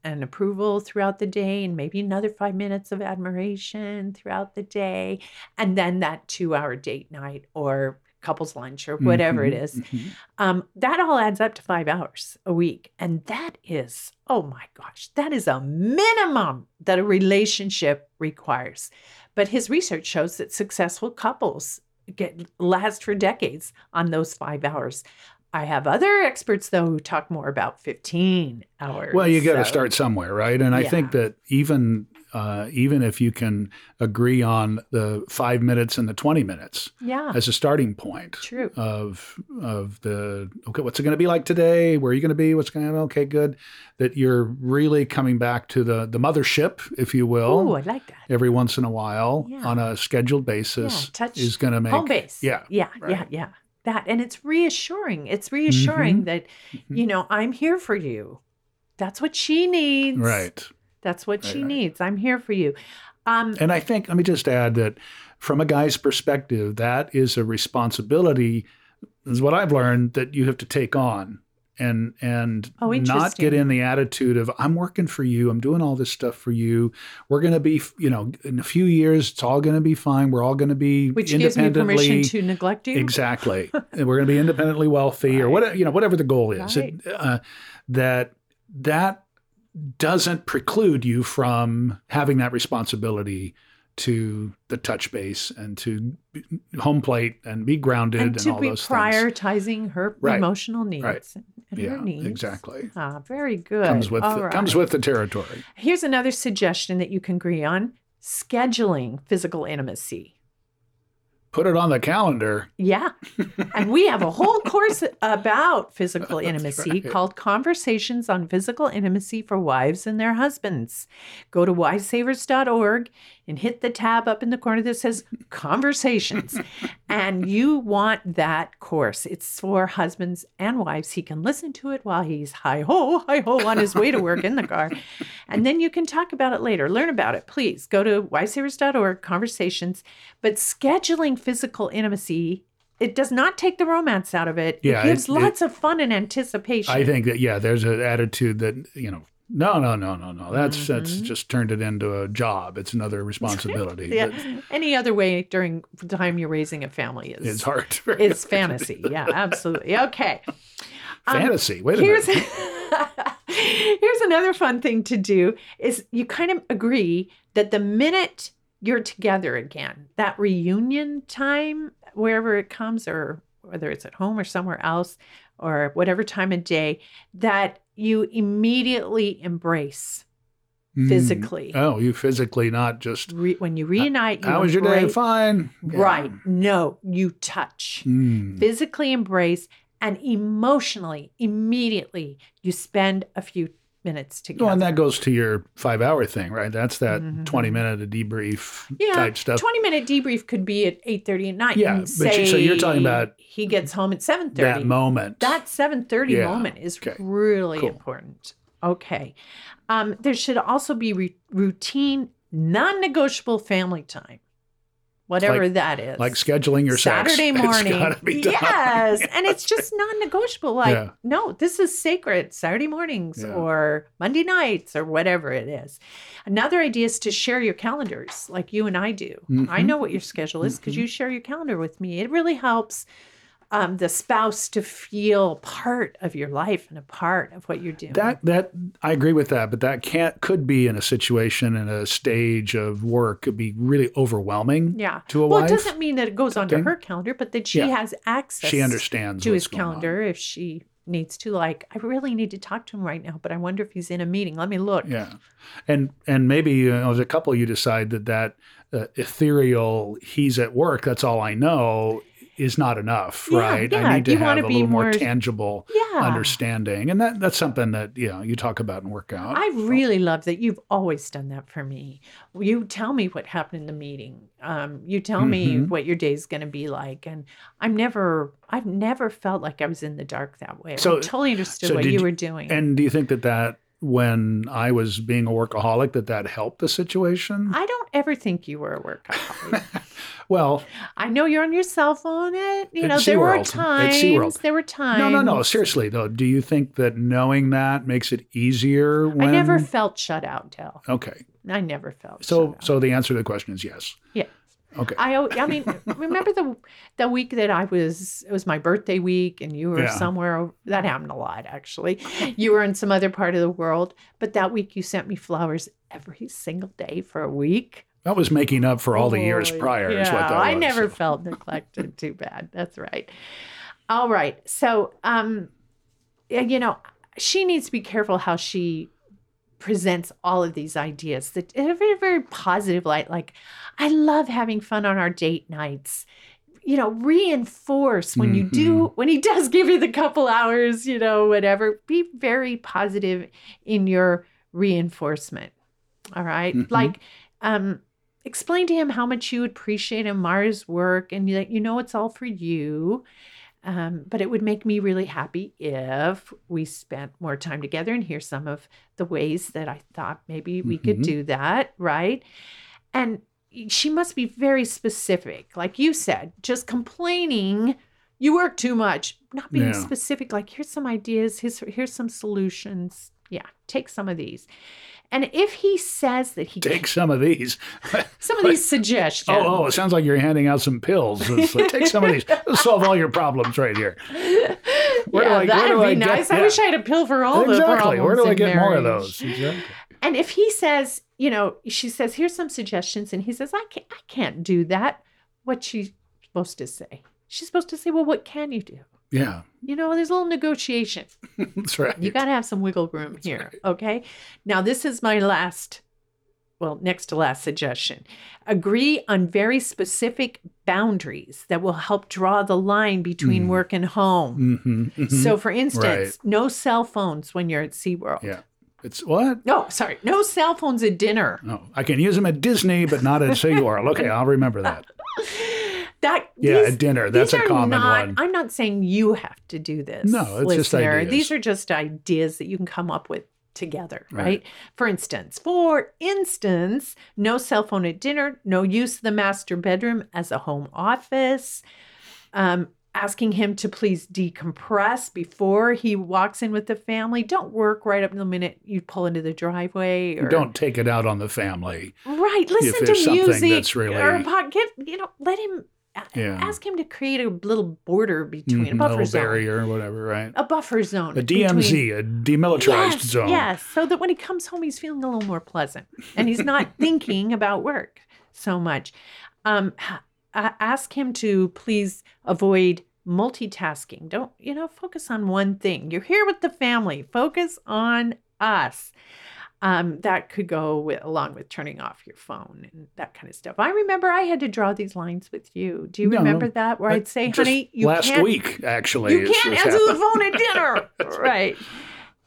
and approval throughout the day, and maybe another five minutes of admiration throughout the day, and then that two hour date night or couples lunch or whatever it Mhm, is. mhm. Um, that all adds up to five hours a week. And that is, oh my gosh, that is a minimum that a relationship requires. But his research shows that successful couples get last for decades on those five hours. I have other experts though who talk more about 15 hours. Well, you got to So- start somewhere, right? And I think that even uh, even if you can agree on the five minutes and the twenty minutes Yeah. as a starting point True. of of the okay, what's it going to be like today? Where are you going to be? What's going to happen? Okay, good. That you're really coming back to the the mothership, if you will. Ooh, I like that. Every once in a while, Yeah. on a scheduled basis, Yeah, touch is going to make home base. Yeah, Yeah. Yeah. Yeah. That. And it's reassuring. It's reassuring Mhm. that, you know, I'm here for you. That's what she needs. right. That's what Right, she right. needs. I'm here for you. Um, And I think, let me just add that from a guy's perspective, that is a responsibility, is what I've learned that you have to take on and and Oh, not get in the attitude of I'm working for you, I'm doing all this stuff for you. We're going to be, you know, in a few years it's all going to be fine. We're all going to be which gives me independently permission to neglect you. Exactly. and we're going to be independently wealthy or whatever, you know, whatever the goal is. It, uh, that that doesn't preclude you from having that responsibility to the touch base and to home plate and be grounded And and, to all be those things. prioritizing her Right. emotional needs Right. and Yeah, her needs. exactly. Ah, very good. Comes with All the, right. comes with the territory. Here's another suggestion that you can agree on. scheduling physical intimacy. Put it on the calendar. Yeah. and we have a whole course about physical intimacy right. called Conversations on Physical Intimacy for Wives and Their Husbands. Go to wifesavers.org and hit the tab up in the corner that says Conversations. and you want that course. It's for husbands and wives. He can listen to it while he's hi ho, hi ho on his way to work in the car. And then you can talk about it later. Learn about it, please. Go to wifesavers.org, Conversations. But scheduling physical intimacy, it does not take the romance out of it. Yeah, it gives it- it- lots of fun and anticipation. I think that yeah, there's an attitude that you know. No, no, no, no, no. That's that's Mm-hmm. just turned it into a job. It's another responsibility. yeah. But Any other way during the time you're raising a family is It's hard. It's fantasy. Yeah, absolutely. Okay. Um, Fantasy. Wait a here's, minute. here's another fun thing to do is you kind of agree that the minute you're together again, that reunion time, wherever it comes, or whether it's at home or somewhere else, or whatever time of day, that you immediately embrace Mm. physically. Oh, you physically, not just. Re- when you reunite, you How was your day? Fine. Yeah. Right. No, you touch, Mm. physically embrace, and emotionally, immediately, you spend a few minutes together. Well, and that goes to your five-hour thing, right? That's that Mhm. twenty-minute debrief yeah, type stuff. 20 minute debrief could be at 8.30 at night. Yeah, but you- so you're talking about he gets home at 7.30. that moment. That 7.30 Yeah, moment is okay, really cool. important. Okay. Um, there should also be re- routine, non-negotiable family time. Whatever Like- that is. like scheduling your. Saturday It's morning. gotta be done. Yes. and it's just non-negotiable. Like, Yeah. no, this is sacred. Saturday mornings Yeah. or Monday nights or whatever it is. Another idea is to share your calendars like you and I do. I Mhm. know what your schedule is because you share your calendar with me. It really helps um, the spouse to feel part of your life and a part of what you're doing. That that I agree with that, but that can't could be in a situation in a stage of work could be really overwhelming. yeah. To a well, wife. it doesn't mean that it goes onto her calendar, but that she Yeah. has access. She understands to his going on. calendar if she needs to. Like, I really need to talk to him right now, but I wonder if he's in a meeting. Let me look. Yeah, and and maybe you know, as a couple, you decide that that uh, ethereal "he's at work," that's all I know, is not enough, Yeah, right? yeah. I need to You have a little more more- tangible Yeah. understanding, and that that's something that you know you talk about and work out. I really love that you've always done that for me. You tell me what happened in the meeting. Um, you tell me Mhm. what your day's going to be like, and I'm never, I've never felt like I was in the dark that way. So- I totally understood so what you you- were doing. And do you think that that when I was being a workaholic, that that helped the situation? I don't ever think you were a workaholic. well, I know you're on your cell phone. It, you At know, there were times. There were times. no, no, no. Seriously though, do you think that knowing that makes it easier? When... I never felt shut out, Del. Okay, I never felt. so so the answer to the question is yes. Yeah. Okay. I I mean, remember the the week that I was it was my birthday week and you were Yeah. somewhere that happened a lot actually. You were in some other part of the world, but that week you sent me flowers every single day for a week. That was making up for all the years Boy, prior. is what yeah, that I was. never felt neglected. Too bad. That's right. All right. So, um, yeah, you know, she needs to be careful how she presents all of these ideas that in a very, very positive light. Like, I love having fun on our date nights. You know, reinforce when you do, when he does give you the couple hours, you know, whatever, be very positive in your reinforcement. All right? Mhm. Like, um, explain to him how much you appreciate Amara's work and that you know it's all for you. Um, but it would make me really happy if we spent more time together and hear some of the ways that I thought maybe we could Mhm. do that, right? And she must be very specific. Like you said, just complaining, you work too much, not being Yeah. specific, like here's some ideas, here's, here's some solutions. Yeah, take some of these. And if he says that he Take some of these. some of these suggestions. Oh, oh, it sounds like you're handing out some pills. Like, take some of these. It'll solve all your problems right here. Where yeah, I- that'd be I get- nice. I yeah. wish I had a pill for all the exactly. problems. Where do I get more of those? Exactly. And if he says, you know, she says, "Here's some suggestions," and he says, "I can't, I can't do that." What she's supposed to say? She's supposed to say, "Well, what can you do?" Yeah, You know, there's a little negotiation. that's right. You got to have some wiggle room here. Okay. Now, this is my last well, next to last suggestion. Agree on very specific boundaries that will help draw the line between Mm. work and home. Mhm, mhm. So, for instance, Right. no cell phones when you're at SeaWorld. Yeah. It's what? No, sorry, no cell phones at dinner. Oh, I can use them at Disney, but not at SeaWorld. Okay, I'll remember that. That Yeah, these- at dinner. That's a common not- one. I'm not saying you have to do this. No, it's just listener. ideas. These are just ideas that you can come up with together, right? Right. For instance, for instance, no cell phone at dinner, no use of the master bedroom as a home office. Um, asking him to please decompress before he walks in with the family. Don't work right up to the minute you pull into the driveway or Don't take it out on the family. Right. Listen to music that's really- or get you know, let him Yeah. ask him to create a little border between Mhm, a buffer little zone. barrier or whatever, right? A buffer zone. A DMZ, a demilitarized yes, zone. Yes. So that when he comes home he's feeling a little more pleasant and he's not thinking about work so much. Um ask him to please avoid multitasking. Don't, you know, focus on one thing. You're here with the family. Focus on us. Um, that could go with, along with turning off your phone and that kind of stuff. I remember I had to draw these lines with you. Do you No, remember that? Where I'd say, honey, you last can't, week actually. you can't answer the phone at dinner. right.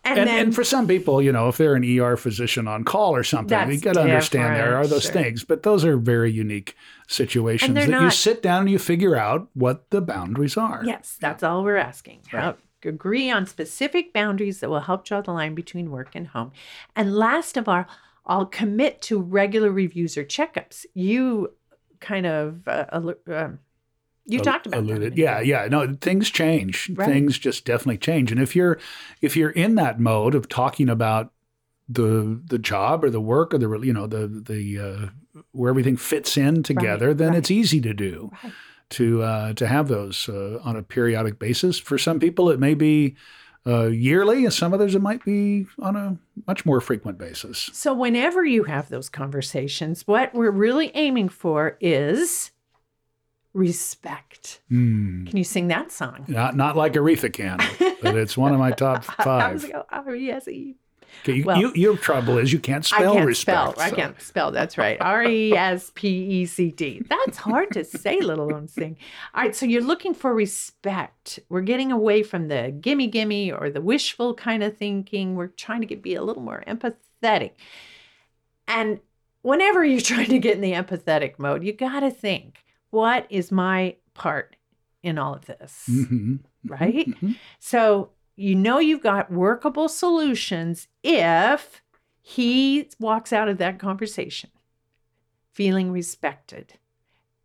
And, And, then and for some people, you know, if they're an ER physician on call or something, you got to understand there are those sure. things, but those are very unique situations that you sit down and you figure out what the boundaries are. Yes, that's all we're asking. How- agree on specific boundaries that will help draw the line between work and home. And last of all, I'll commit to regular reviews or checkups. You kind of uh, um, you Al- talked about that. Yeah, yeah. No, things change. Right. Things just definitely change. And if you're if you're in that mode of talking about the the job or the work or the you know the the uh, where everything fits in together, then it's easy to do. To uh, to have those uh, on a periodic basis. For some people, it may be uh, yearly, and some others it might be on a much more frequent basis. So whenever you have those conversations, what we're really aiming for is respect. Hmm. Can you sing that song? Not not like Aretha can, but it's one of my top I was five. like, oh, R-E-S-E. Okay, you, Well- you, your trouble is you can't spell I can't respect. spell. I can't spell. That's right. R E S P E C T. That's hard to say, let alone sing. All right. So you're looking for respect. We're getting away from the gimme gimme or the wishful kind of thinking. We're trying to get, be a little more empathetic. And whenever you're trying to get in the empathetic mode, you got to think, what is my part in all of this? Mhm. right? So you know you've got workable solutions if he walks out of that conversation feeling respected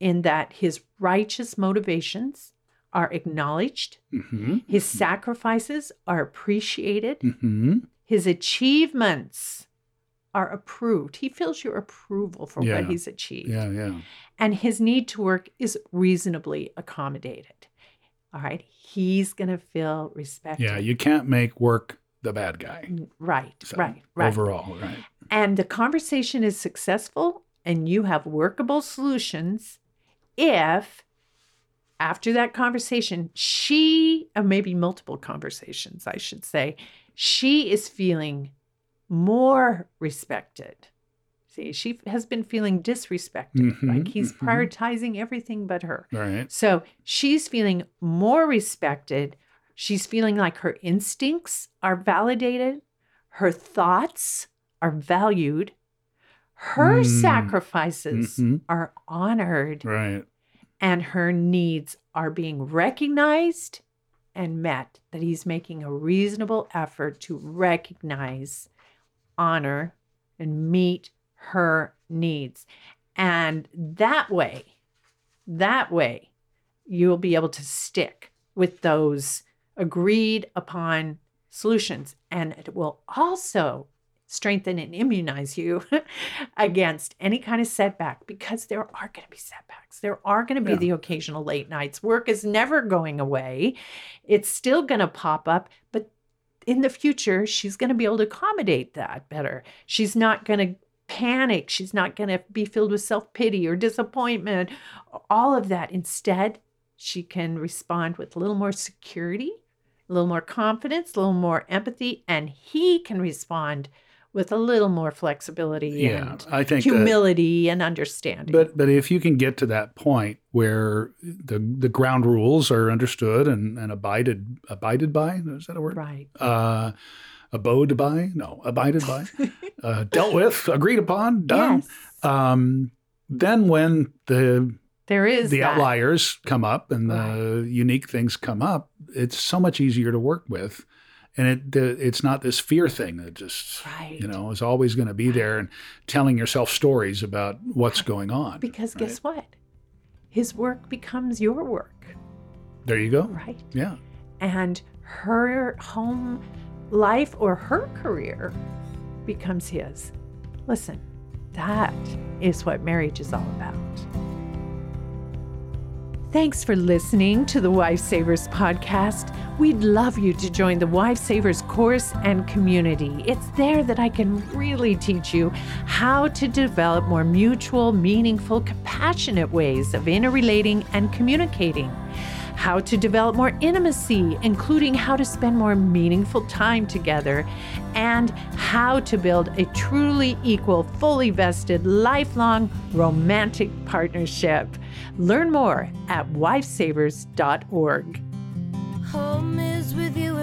in that his righteous motivations are acknowledged, Mhm. his sacrifices are appreciated, Mhm. his achievements are approved. He feels your approval for Yeah. what he's achieved Yeah, yeah. and his need to work is reasonably accommodated. All right. He's going to feel respected. Yeah, you can't make work the bad guy. Mm, right, So, right, right. Overall, right. And the conversation is successful and you have workable solutions if after that conversation, she, or maybe multiple conversations, I should say, she is feeling more respected. See, she has been feeling disrespected, Mhm, like he's mhm. prioritizing everything but her. Right. So she's feeling more respected. She's feeling like her instincts are validated, her thoughts are valued, her Mm. sacrifices Mhm. are honored, Right. and her needs are being recognized and met. That he's making a reasonable effort to recognize, honor, and meet her needs. And that way, that way, you'll be able to stick with those agreed upon solutions. And it will also strengthen and immunize you against any kind of setback because there are going to be setbacks. There are going to be Yeah. the occasional late nights. Work is never going away, it's still going to pop up, but in the future, she's going to be able to accommodate that better. She's not going to panic. She's not going to be filled with self pity or disappointment, all of that. Instead, she can respond with a little more security, a little more confidence, a little more empathy, and he can respond with a little more flexibility Yeah, and I think that- humility and understanding. But but if you can get to that point where the the ground rules are understood and, and abided abided by is that a word? Right. Uh, abode by? No, abided by. uh, dealt with, agreed upon, done. Um, then when the there is the that. outliers come up and the unique things come up, it's so much easier to work with. And it it's not this fear thing that just you know is always going to be there and telling yourself stories about what's going on. Because guess what? His work becomes your work. There you go. Right. Yeah. and her home life or her career becomes his. Listen, that is what marriage is all about. Thanks for listening to the Wife Savers podcast. We'd love you to join the Wife Savers course and community. It's there that I can really teach you how to develop more mutual, meaningful, compassionate ways of interrelating and communicating how to develop more intimacy, including how to spend more meaningful time together, and how to build a truly equal, fully vested, lifelong romantic partnership. Learn more at wifesavers.org. Home is with you